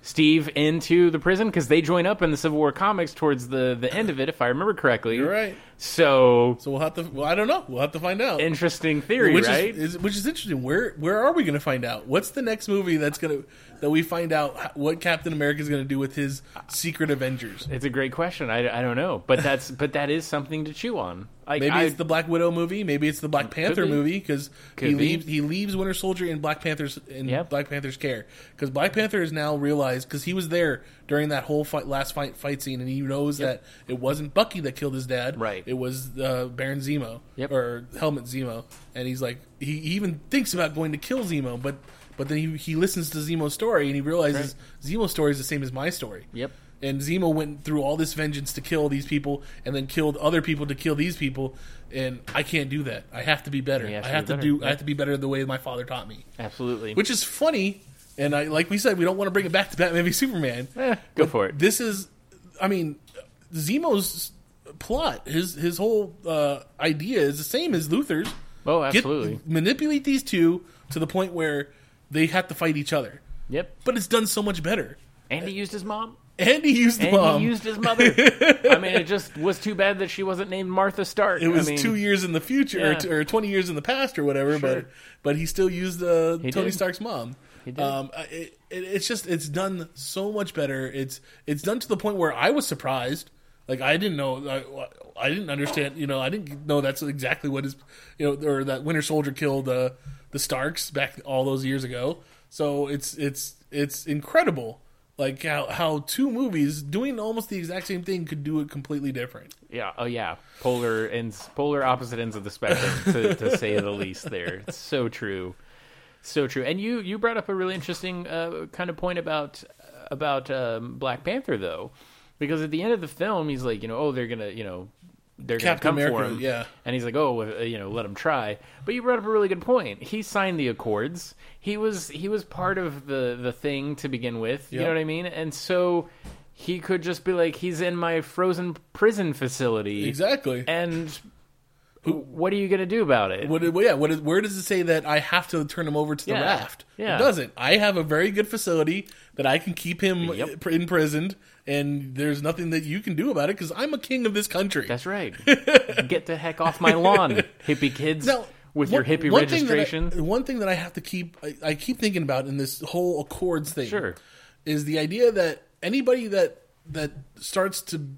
Steve into the prison because they join up in the Civil War comics towards the the end of it, if I remember correctly? You're right. So So we'll have to. Well, I don't know. We'll have to find out. interesting theory, which right? is, is which is interesting. Where where are we going to find out? What's the next movie that's gonna that we find out what Captain America is going to do with his secret Avengers? it's a great question. I, I don't know, but that's but that is something to chew on. Like, Maybe I, it's the Black Widow movie. Maybe it's the Black Panther be. movie because he be. leaves he leaves Winter Soldier in Black Panther's in Yep. Black Panther's care because Black Panther has now realized because he was there during that whole fight, last fight fight scene and he knows that it wasn't Bucky that killed his dad. Right. It was uh, Baron Zemo Yep. or Helmut Zemo, and he's like he, he even thinks about going to kill Zemo, but but then he he listens to Zemo's story and he realizes Zemo's story is the same as my story. Yep. And Zemo went through all this vengeance to kill these people, and then killed other people to kill these people. And I can't do that. I have to be better. You have I to have be to do. I have to be better the way my father taught me. absolutely. Which is funny. And I, like we said, we don't want to bring it back to Batman v Superman. Eh, go for it. This is, I mean, Zemo's plot, his his whole uh, idea is the same as Luthor's. Oh, Get- absolutely. manipulate these two to the point where they have to fight each other. Yep. But it's done so much better. And he used his mom. And he used the And mom. he used his mother. I mean, it just was too bad that she wasn't named Martha Stark. it was I mean, two years in the future or, t- or 20 years in the past or whatever Sure. but but he still used uh, He tony did. stark's mom He did. um, it, it, it's just it's done so much better it's it's done to the point where i was surprised like i didn't know i, I didn't understand you know i didn't know that's exactly what is you know or that winter soldier killed uh, the starks back all those years ago so it's it's it's incredible like how, how two movies doing almost the exact same thing could do it completely different Yeah. Oh, yeah. Polar ends, polar opposite ends of the spectrum, to, to say the least. There, it's so true, so true. And you you brought up a really interesting uh, kind of point about about um, Black Panther, though, because at the end of the film, he's like, you know, oh, they're gonna, you know, they're Captain gonna come for him, yeah. And he's like, oh, you know, let him try. But you brought up a really good point. He signed the accords. He was he was part of the the thing to begin with. You know what I mean? And so. He could just be like, he's in my frozen prison facility. exactly And what are you going to do about it? What, yeah, what is, where does it say that I have to turn him over to the Yeah, raft? yeah. It doesn't. I have a very good facility that I can keep him Yep. imprisoned, and there's nothing that you can do about it because I'm a king of this country. That's right. Get the heck off my lawn, hippie kids, Now, with your one- hippie one thing that I- one thing that I have to keep, I, I keep thinking about in this whole Accords thing, Sure. is the idea that anybody that that starts to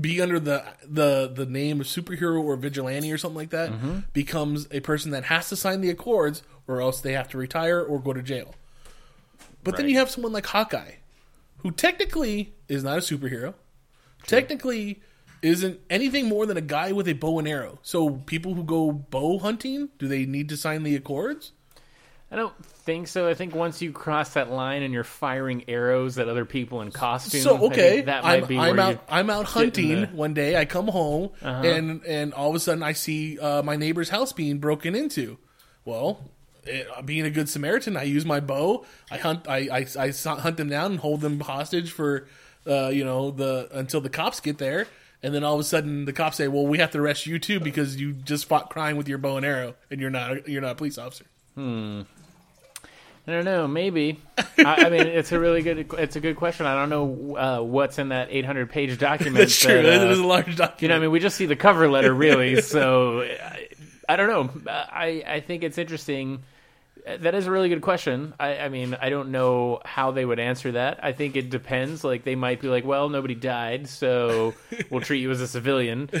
be under the the the name of superhero or vigilante or something like that Mm-hmm. becomes a person that has to sign the accords or else they have to retire or go to jail. But then you have someone like Hawkeye, who technically is not a superhero, technically isn't anything more than a guy with a bow and arrow. So people who go bow hunting, do they need to sign the accords? I don't think so. I think once you cross that line and you're firing arrows at other people in costume, So okay, that might I'm, be I'm out. I'm out hunting the- one day. I come home Uh-huh. and and all of a sudden I see uh, my neighbor's house being broken into. Well, it, being a good Samaritan, I use my bow. I hunt. I, I, I hunt them down and hold them hostage for uh, you know the until the cops get there. And then all of a sudden, the cops say, "Well, we have to arrest you too because you just fought crime with your bow and arrow, and you're not you're not a police officer." I don't know. Maybe. I, I mean, it's a really good. It's a good question. I don't know uh, what's in that 800 page document. That's true. that, uh, That is a large document. You know, I mean, we just see the cover letter, really. so I, I don't know. I I think it's interesting. That is a really good question. I, I mean, I don't know how they would answer that. I think it depends. Like they might be like, "Well, nobody died, so we'll treat you as a civilian."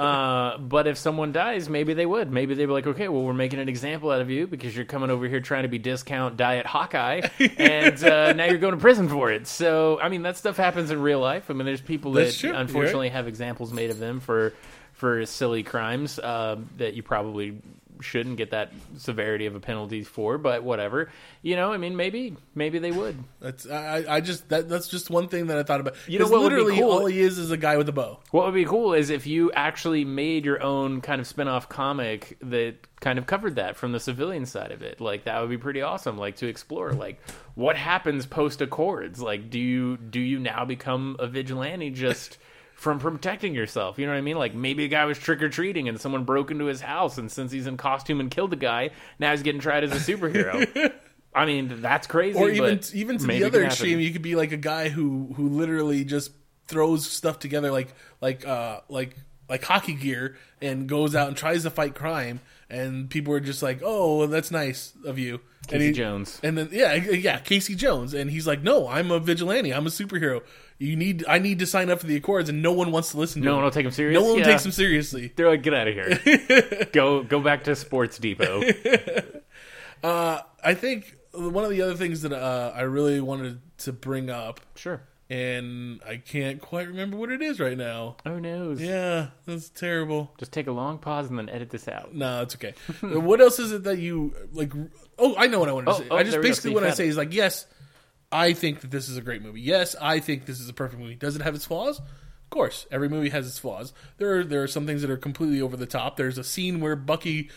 Uh, but if someone dies, maybe they would. Maybe they'd be like, "Okay, well, we're making an example out of you because you're coming over here trying to be discount diet Hawkeye, and uh, now you're going to prison for it." So, I mean, that stuff happens in real life. I mean, there's people that true. Right. unfortunately have examples made of them for for silly crimes uh, that you probably shouldn't get that severity of a penalty for. But whatever, you know. I mean, maybe maybe they would. That's I, I- just that that's just one thing that I thought about. You know, what would be literally cool? all he is is a guy with a bow. What would be cool is if you actually made your own kind of spin-off comic that kind of covered that from the civilian side of it. Like that would be pretty awesome like to explore like what happens post accords? Like do you do you now become a vigilante just from protecting yourself? You know what I mean? Like maybe a guy was trick or treating and someone broke into his house and since he's in costume and killed the guy, now he's getting tried as a superhero. I mean, that's crazy. Or even even to the other extreme, you could be like a guy who who literally just throws stuff together like like uh like like hockey gear and goes out and tries to fight crime and people are just like, "Oh, well, that's nice of you." and Casey Jones. And then yeah, yeah, Casey Jones and he's like, "No, I'm a vigilante. I'm a superhero. You need I need to sign up for the Accords and no one wants to listen to No him. one will take them seriously. No one Yeah. takes them seriously. They're like, get out of here. go go back to Sports Depot. I think one of the other things that uh, I really wanted to bring up Sure. and I can't quite remember what it is right now. Oh no. Yeah, that's terrible. Just take a long pause and then edit this out. No, it's okay. what else is it that you like? Oh, I know what I wanted to Oh, say. oh, I just there we go. basically what I say it. is like, yes, I think that this is a great movie. Yes, I think this is a perfect movie. Does it have its flaws? Of course, every movie has its flaws. There are there are some things that are completely over the top. There's a scene where Bucky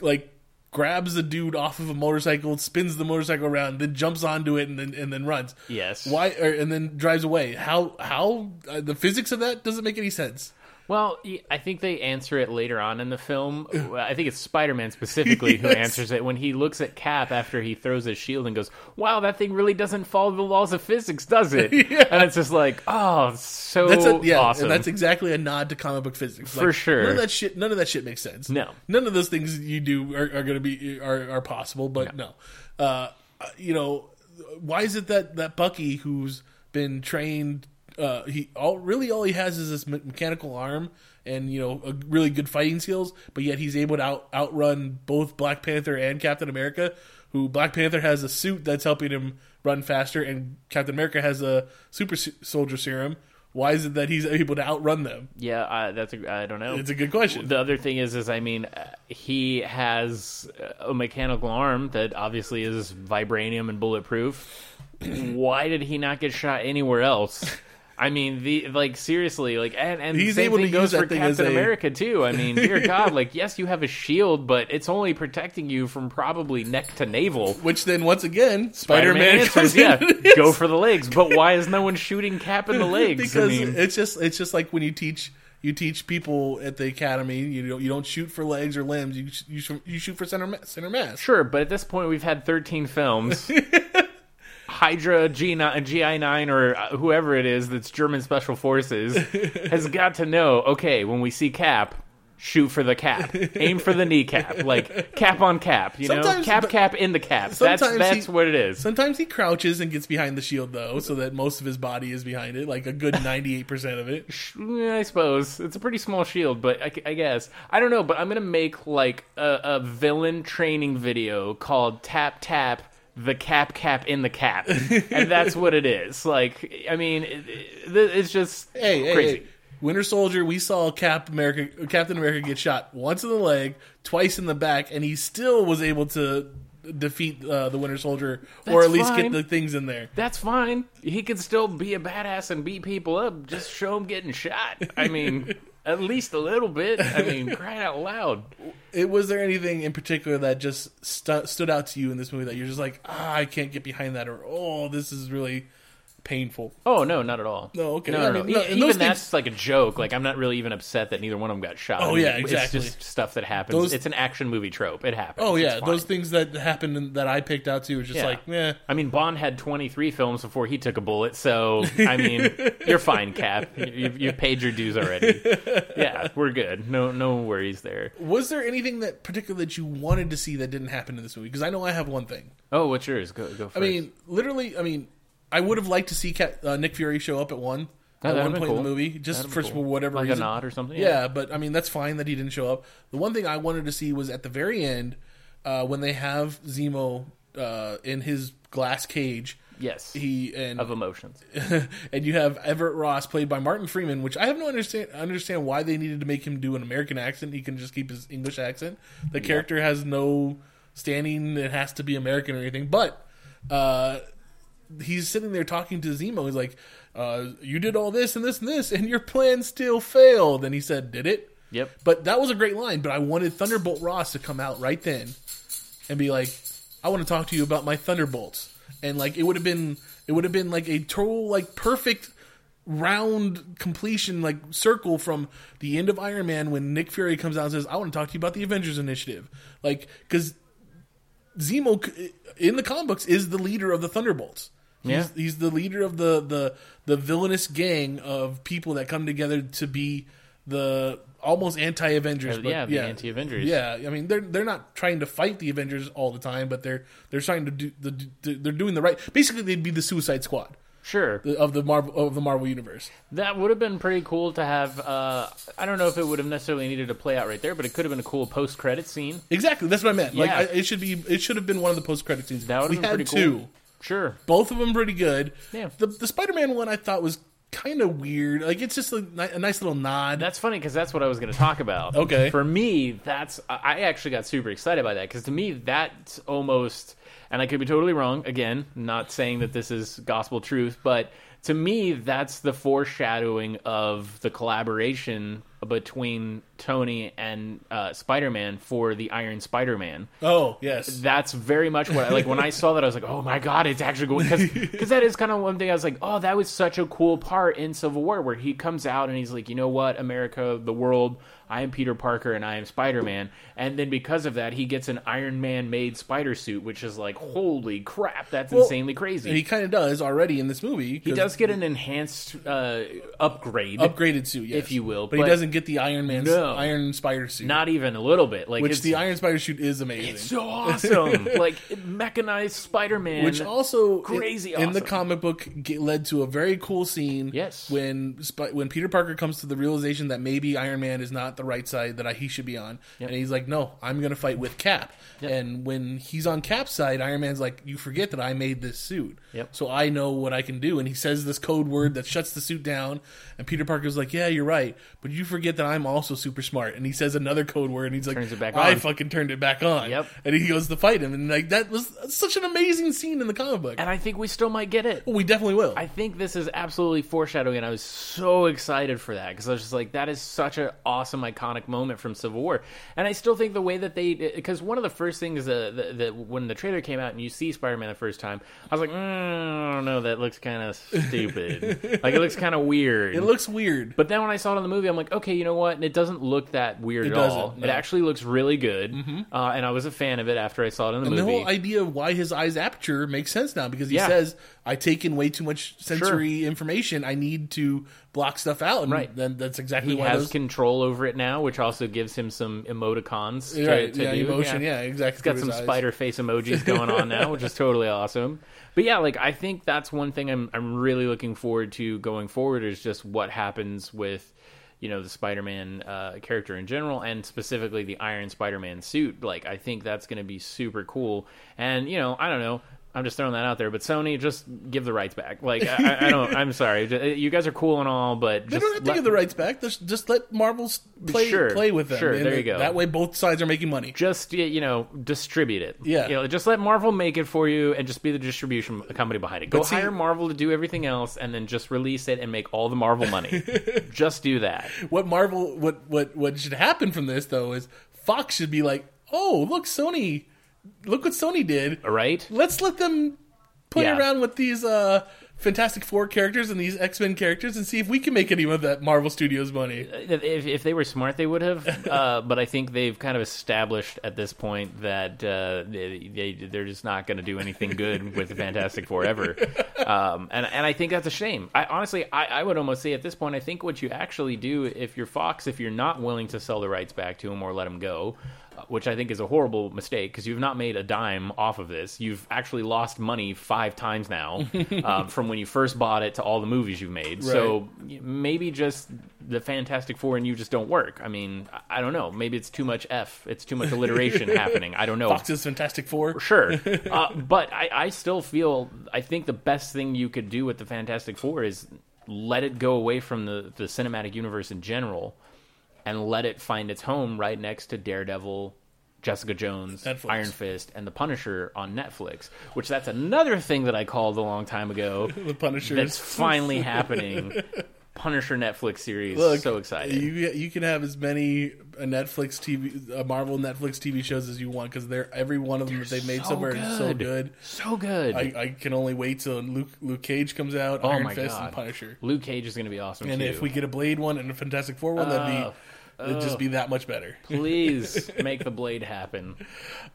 like grabs the dude off of a motorcycle, spins the motorcycle around, then jumps onto it and then and then runs. Yes. Why or, and then drives away. How how uh, the physics of that doesn't make any sense. Well, I think they answer it later on in the film. I think it's Spider Man specifically who Yes. answers it when he looks at Cap after he throws his shield and goes, Wow, that thing really doesn't follow the laws of physics, does it? And it's just like, Oh, so That's a, yeah, awesome. and that's exactly a nod to comic book physics. For sure. None of that shit. None of that shit makes sense. No. none of those things you do are, are going to be are, are possible. But no, Uh, you know, why is it that that Bucky, who's been trained, uh, he all really all he has is this me- mechanical arm and you know a really good fighting skills, but yet he's able to out, outrun both Black Panther and Captain America. Who Black Panther has a suit that's helping him run faster, and Captain America has a super su- soldier serum. Why is it that he's able to outrun them? yeah, uh, that's a, I don't know. It's a good question. The other thing is, is I mean, uh, he has a mechanical arm that obviously is vibranium and bulletproof. Why did he not get shot anywhere else? I mean, the like seriously, like, and and He's same able thing to goes use for that thing as Captain a- America too. I mean, dear God, like, yes, you have a shield, but it's only protecting you from probably neck to navel. Which then, once again, Spider Man answers, yeah, go for the legs. But why is no one shooting Cap in the legs? because I mean, it's just it's just like when you teach you teach people at the academy. You don't you don't shoot for legs or limbs. You you shoot, you shoot for center center mass. Sure, but at this point, we've had 13 films. Hydra G9, GI9 or uh, whoever it is that's German Special Forces has got to know okay, when we see Cap, shoot for the cap, aim for the kneecap, like cap on cap, you know, cap cap in the cap. That's sometimes that's he- what it is. Sometimes he crouches and gets behind the shield though, so that most of his body is behind it, like a good ninety eight percent of it. I suppose it's a pretty small shield, but I, I guess I don't know. But I'm gonna make like a, a villain training video called "Tap Tap." The cap cap in the cap, and that's what it is. Like, I mean, it, it, it's just Hey, hey, crazy. hey. Winter Soldier, we saw Cap America, Captain America get shot once in the leg, twice in the back, and he still was able to defeat uh, the Winter Soldier, or at least fine. get the things in there. That's fine. He could still be a badass and beat people up. Just show him getting shot. I mean, at least a little bit. I mean, cry out loud. It was there anything in particular that just stood out to you in this movie that you're just like, ah, I can't get behind that, or oh, this is really painful. Oh no, not at all. No, okay. No, no, no. no, E- even those that's like a joke. Like I'm not really even upset that neither one of them got shot. Oh, yeah, exactly. It's just stuff that happens. Those- it's an action movie trope. It happens. Oh yeah, those things that happened that I picked out too was just Yeah. like, yeah. I mean, Bond had 23 films before he took a bullet, so I mean, you're fine, Cap. You've, you've paid your dues already. Yeah, we're good. No, no worries there. Was there anything that particular that you wanted to see that didn't happen in this movie? Because I know I have one thing. Oh, what's yours? Go, go first. I mean, literally, I mean, I would have liked to see Cat, uh, Nick Fury show up at one at one point in the movie, just for cool. whatever like reason. a nod or something. Yeah, but I mean that's fine that he didn't show up. The one thing I wanted to see was at the very end uh, when they have Zemo uh, in his glass cage Yes. He and of emotions. and you have Everett Ross played by Martin Freeman, which I have no understand understand why they needed to make him do an American accent. He can just keep his English accent. The character has no standing; it has to be American or anything. But uh, he's sitting there talking to Zemo. He's like, uh, "You did all this and this and this, and your plan still failed." And he said, "Did it?" Yep. But that was a great line. But I wanted Thunderbolt Ross to come out right then and be like, "I want to talk to you about my Thunderbolts." And like it would have been, it would have been like a total like perfect round completion like circle from the end of Iron Man when Nick Fury comes out and says, "I want to talk to you about the Avengers Initiative." Like because Zemo in the comic books is the leader of the Thunderbolts. He's, Yeah. he's the leader of the, the the villainous gang of people that come together to be the almost anti-Avengers. Uh, but yeah, the anti-Avengers. Yeah, I mean they're they're not trying to fight the Avengers all the time, but they're they're trying to do the they're doing the right. Basically, they'd be the Suicide Squad Sure. of the Marvel of the Marvel universe. That would have been pretty cool to have. Uh, I don't know if it would have necessarily needed to play out right there, but it could have been a cool post-credit scene. Exactly, that's what I meant. Like Yeah. I, it should be it should have been one of the post credit scenes. That would we have been had pretty two. cool. Sure. both of them pretty good. Yeah. The the Spider Man one I thought was kind of weird. Like it's just a, a nice little nod. That's funny because that's what I was going to talk about. Okay. For me, that's I actually got super excited by that because to me that's almost, and I could be totally wrong. Again, not saying that this is gospel truth, but to me that's the foreshadowing of the collaboration between Tony and uh, Spider-Man for the Iron Spider-Man. oh yes, That's very much what I like. When I saw that, I was like, "Oh my god, it's actually going." Because that is kind of one thing. I was like, "Oh, that was such a cool part in Civil War where he comes out and he's like, you know what, America, the world, I am Peter Parker and I am Spider Man." And then because of that, he gets an Iron Man made spider suit, which is like, holy crap, that's Well, insanely crazy. he He, kind of does already in this movie. He does get an enhanced uh, upgrade, upgraded suit, yes. if you will, but, but he doesn't get the Iron Man No. Iron Spider suit, not even a little bit. Like which the Iron Spider suit is amazing. it's so awesome, like mechanized Spider Man, which also crazy in, in the comic book led to a very cool scene. Yes. when when Peter Parker comes to the realization that maybe Iron Man is not the right side that I, he should be on, Yep. and he's like, "No, I'm going to fight with Cap." Yep. And when he's on Cap's side, Iron Man's like, "You forget that I made this suit, Yep. so I know what I can do." And he says this code word that shuts the suit down, and Peter Parker's like, "Yeah, you're right, but you forget that I'm also super smart." And he says another code word, and he's like, Turns it back "I on." fucking turned it back on." Yep. And he goes to fight him, and like that was such an amazing scene in the comic book. and I think we still might get it. Well, we definitely will. I think this is absolutely foreshadowing, and I was so excited for that because I was just like, that is such an awesome, iconic moment from Civil War. And I still think the way that they, because one of the first things that, that, when the trailer came out and you see Spider Man the first time, I was like, mm, I don't know, that looks kind of stupid. like, it looks kind of weird. it looks weird. But then when I saw it in the movie, I'm like, okay, you know what? And it doesn't look that weird It at all. doesn't, It actually looks really good, uh, and I was a fan of it after I saw it in the and movie. the whole idea of why his eyes aperture makes sense now because he Yeah. says, "I take in way too much sensory information. I need to block stuff out." And Right. Then that's exactly what he has those. control over it now, which also gives him some emoticons. To, right, to yeah, do. emotion, yeah, exactly. He's got some eyes. spider face emojis going on now, which is totally awesome. But yeah, like I think that's one thing I'm I'm really looking forward to going forward is just what happens with you know the Spider-Man uh, character in general, and specifically the Iron Spider-Man suit. Like I think that's going to be super cool. And you know, I don't know. I'm just throwing that out there, but Sony, just give the rights back. Like I, I- don't. I'm sorry. You guys are cool and all, but They just don't have to let- give the rights back. Just, just let Marvel play Sure, play with them. sure, And there you go. That way, both sides are making money. just you know distribute it. Yeah. you know, just let Marvel make it for you, and just be the distribution company behind it. Go see- hire Marvel to do everything else, and then just release it and make all the Marvel money. just do that. What Marvel, what what what should happen from this though is Fox should be like, "Oh, look, Sony, look what Sony did. All right. Let's let them play Yeah. around with these uh, Fantastic Four characters and these X Men characters and see if we can make any of that Marvel Studios money." If, if they were smart, they would have. Uh, but I think they've kind of established at this point that uh, they, they they're just not going to do anything good with the Fantastic Four ever. Um, and and I think that's a shame. I honestly, I, I would almost say at this point, I think what you actually do, if you're Fox, if you're not willing to sell the rights back to them or let them go, uh, which I think is a horrible mistake because you've not made a dime off of this. You've actually lost money five times now um, from when you first bought it to all the movies you've made. So maybe just the Fantastic Four and you just don't work. I mean, I- I don't know. Maybe it's too much F. It's too much alliteration happening. I don't know. Fox's Fantastic Four. Sure, uh, but I, I still feel I think the best thing you could do with the Fantastic Four is let it go away from the the cinematic universe in general, and let it find its home right next to Daredevil, Jessica Jones, Netflix. Iron Fist, and the Punisher on Netflix. Which that's another thing that I called a long time ago. The Punisher. that's finally happening. Punisher Netflix series. Look, so excited. You you can have as many uh, Netflix TV, uh, Marvel Netflix TV shows as you want because they're every one of them that they've made so so far is so good. good. so good. I, I can only wait till Luke Luke Cage comes out, oh Iron my Fist, god, and Punisher. Luke Cage is going to be awesome. And too. if we get a Blade one and a Fantastic Four one, that'd Oh, be it'd just be that much better. Please make the blade happen.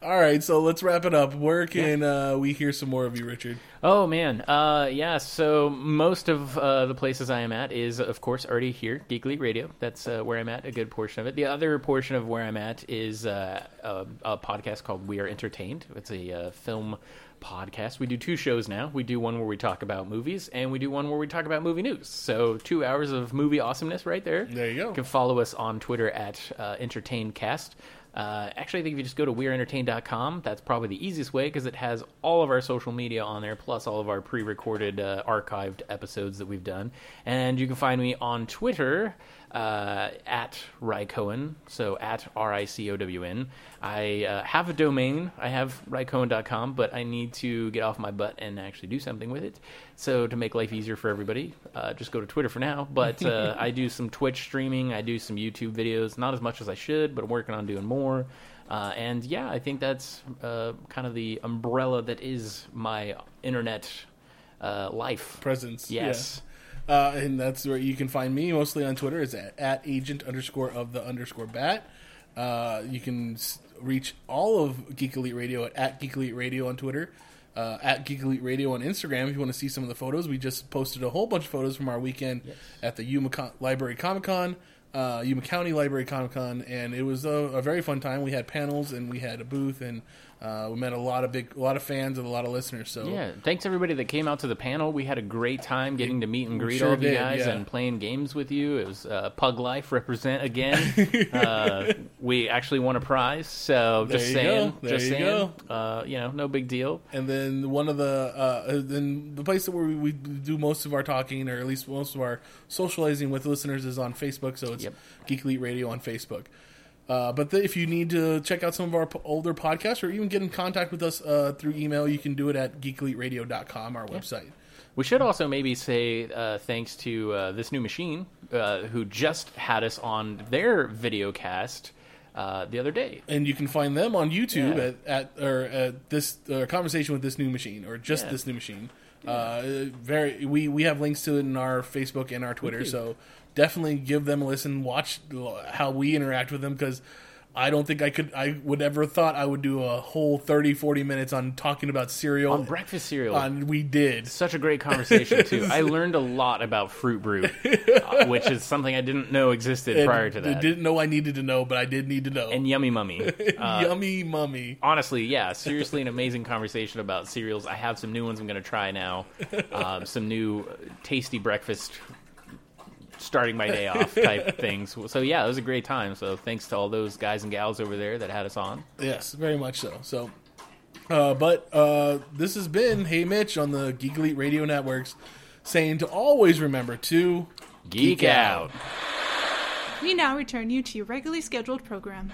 All right, so let's wrap it up. Where can uh, we hear some more of you, Richard? Oh man, uh, yeah. So most of uh, the places I am at is, of course, already here, Geek Elite Radio. That's uh, where I'm at. A good portion of it. The other portion of where I'm at is uh, a, a podcast called We Are Entertained. It's a uh, film podcast. We do two shows now. We do one where we talk about movies, and we do one where we talk about movie news. So two hours of movie awesomeness right there. There you go. You can follow us on Twitter at uh, EntertainCast. Uh, actually, I think if you just go to weareentertained.com, that's probably the easiest way because it has all of our social media on there, plus all of our pre recorded, uh, archived episodes that we've done. And you can find me on Twitter uh, at Rycohen, so at R I C O W N. I uh, have a domain, I have rycohen.com, but I need to get off my butt and actually do something with it. So, to make life easier for everybody, uh, just go to Twitter for now. But uh, I do some Twitch streaming, I do some YouTube videos, not as much as I should, but I'm working on doing more. Uh, and yeah, I think that's uh, kind of the umbrella that is my internet uh, life. Presence. Yes. Yeah. Uh, and that's where you can find me mostly on Twitter. Is at, at agent underscore of the underscore bat. Uh, you can reach all of Geek Elite Radio at, at Geek Elite Radio on Twitter. Uh, at Geek Elite Radio on Instagram. If you want to see some of the photos, we just posted a whole bunch of photos from our weekend at the Yuma Library Comic Con, uh, Yuma County Library Comic Con, and it was a, a very fun time. We had panels and we had a booth, and uh, we met a lot of big, a lot of fans and a lot of listeners. So Yeah, thanks everybody that came out to the panel. We had a great time getting to meet and greet sure all of you did, guys yeah. and playing games with you. It was uh, Pug Life represent again. uh, we actually won a prize, so There just saying, just you saying, uh, you know, no big deal. And then one of the uh, then the place that where we, we do most of our talking, or at least most of our socializing with listeners, is on Facebook. So it's Yep. Geek Elite Radio on Facebook. Uh, but the, if you need to check out some of our p- older podcasts, or even get in contact with us uh, through email, you can do it at geekeliteradio.com, our website. We should also maybe say uh, thanks to uh, this new machine uh, who just had us on their video cast uh, the other day. And you can find them on YouTube Yeah. at, at or at this uh, conversation with this new machine, or just Yeah. this new machine. Uh, very, we we have links to it in our Facebook and our Twitter, so definitely give them a listen. Watch how we interact with them because I don't think I could, I would ever thought I would do a whole 30, 40 minutes on talking about cereal. On breakfast cereal. On- we did. Such a great conversation too. I learned a lot about Fruit uh, which is something I didn't know existed And prior to that. I didn't know I needed to know, but I did need to know. and Yummy Mummy. Uh, Yummy mummy. honestly, yeah, seriously, an amazing conversation about cereals. I have some new ones I'm going to try now. Um, some new uh, tasty breakfast starting my day off type things. So yeah, it was a great time. So thanks to all those guys and gals over there that had us on. Yes, very much so. So, uh, but uh, this has been Hey Mitch on the Geek Elite Radio Networks, saying to always remember to Geek, out. We now return you to your regularly scheduled program.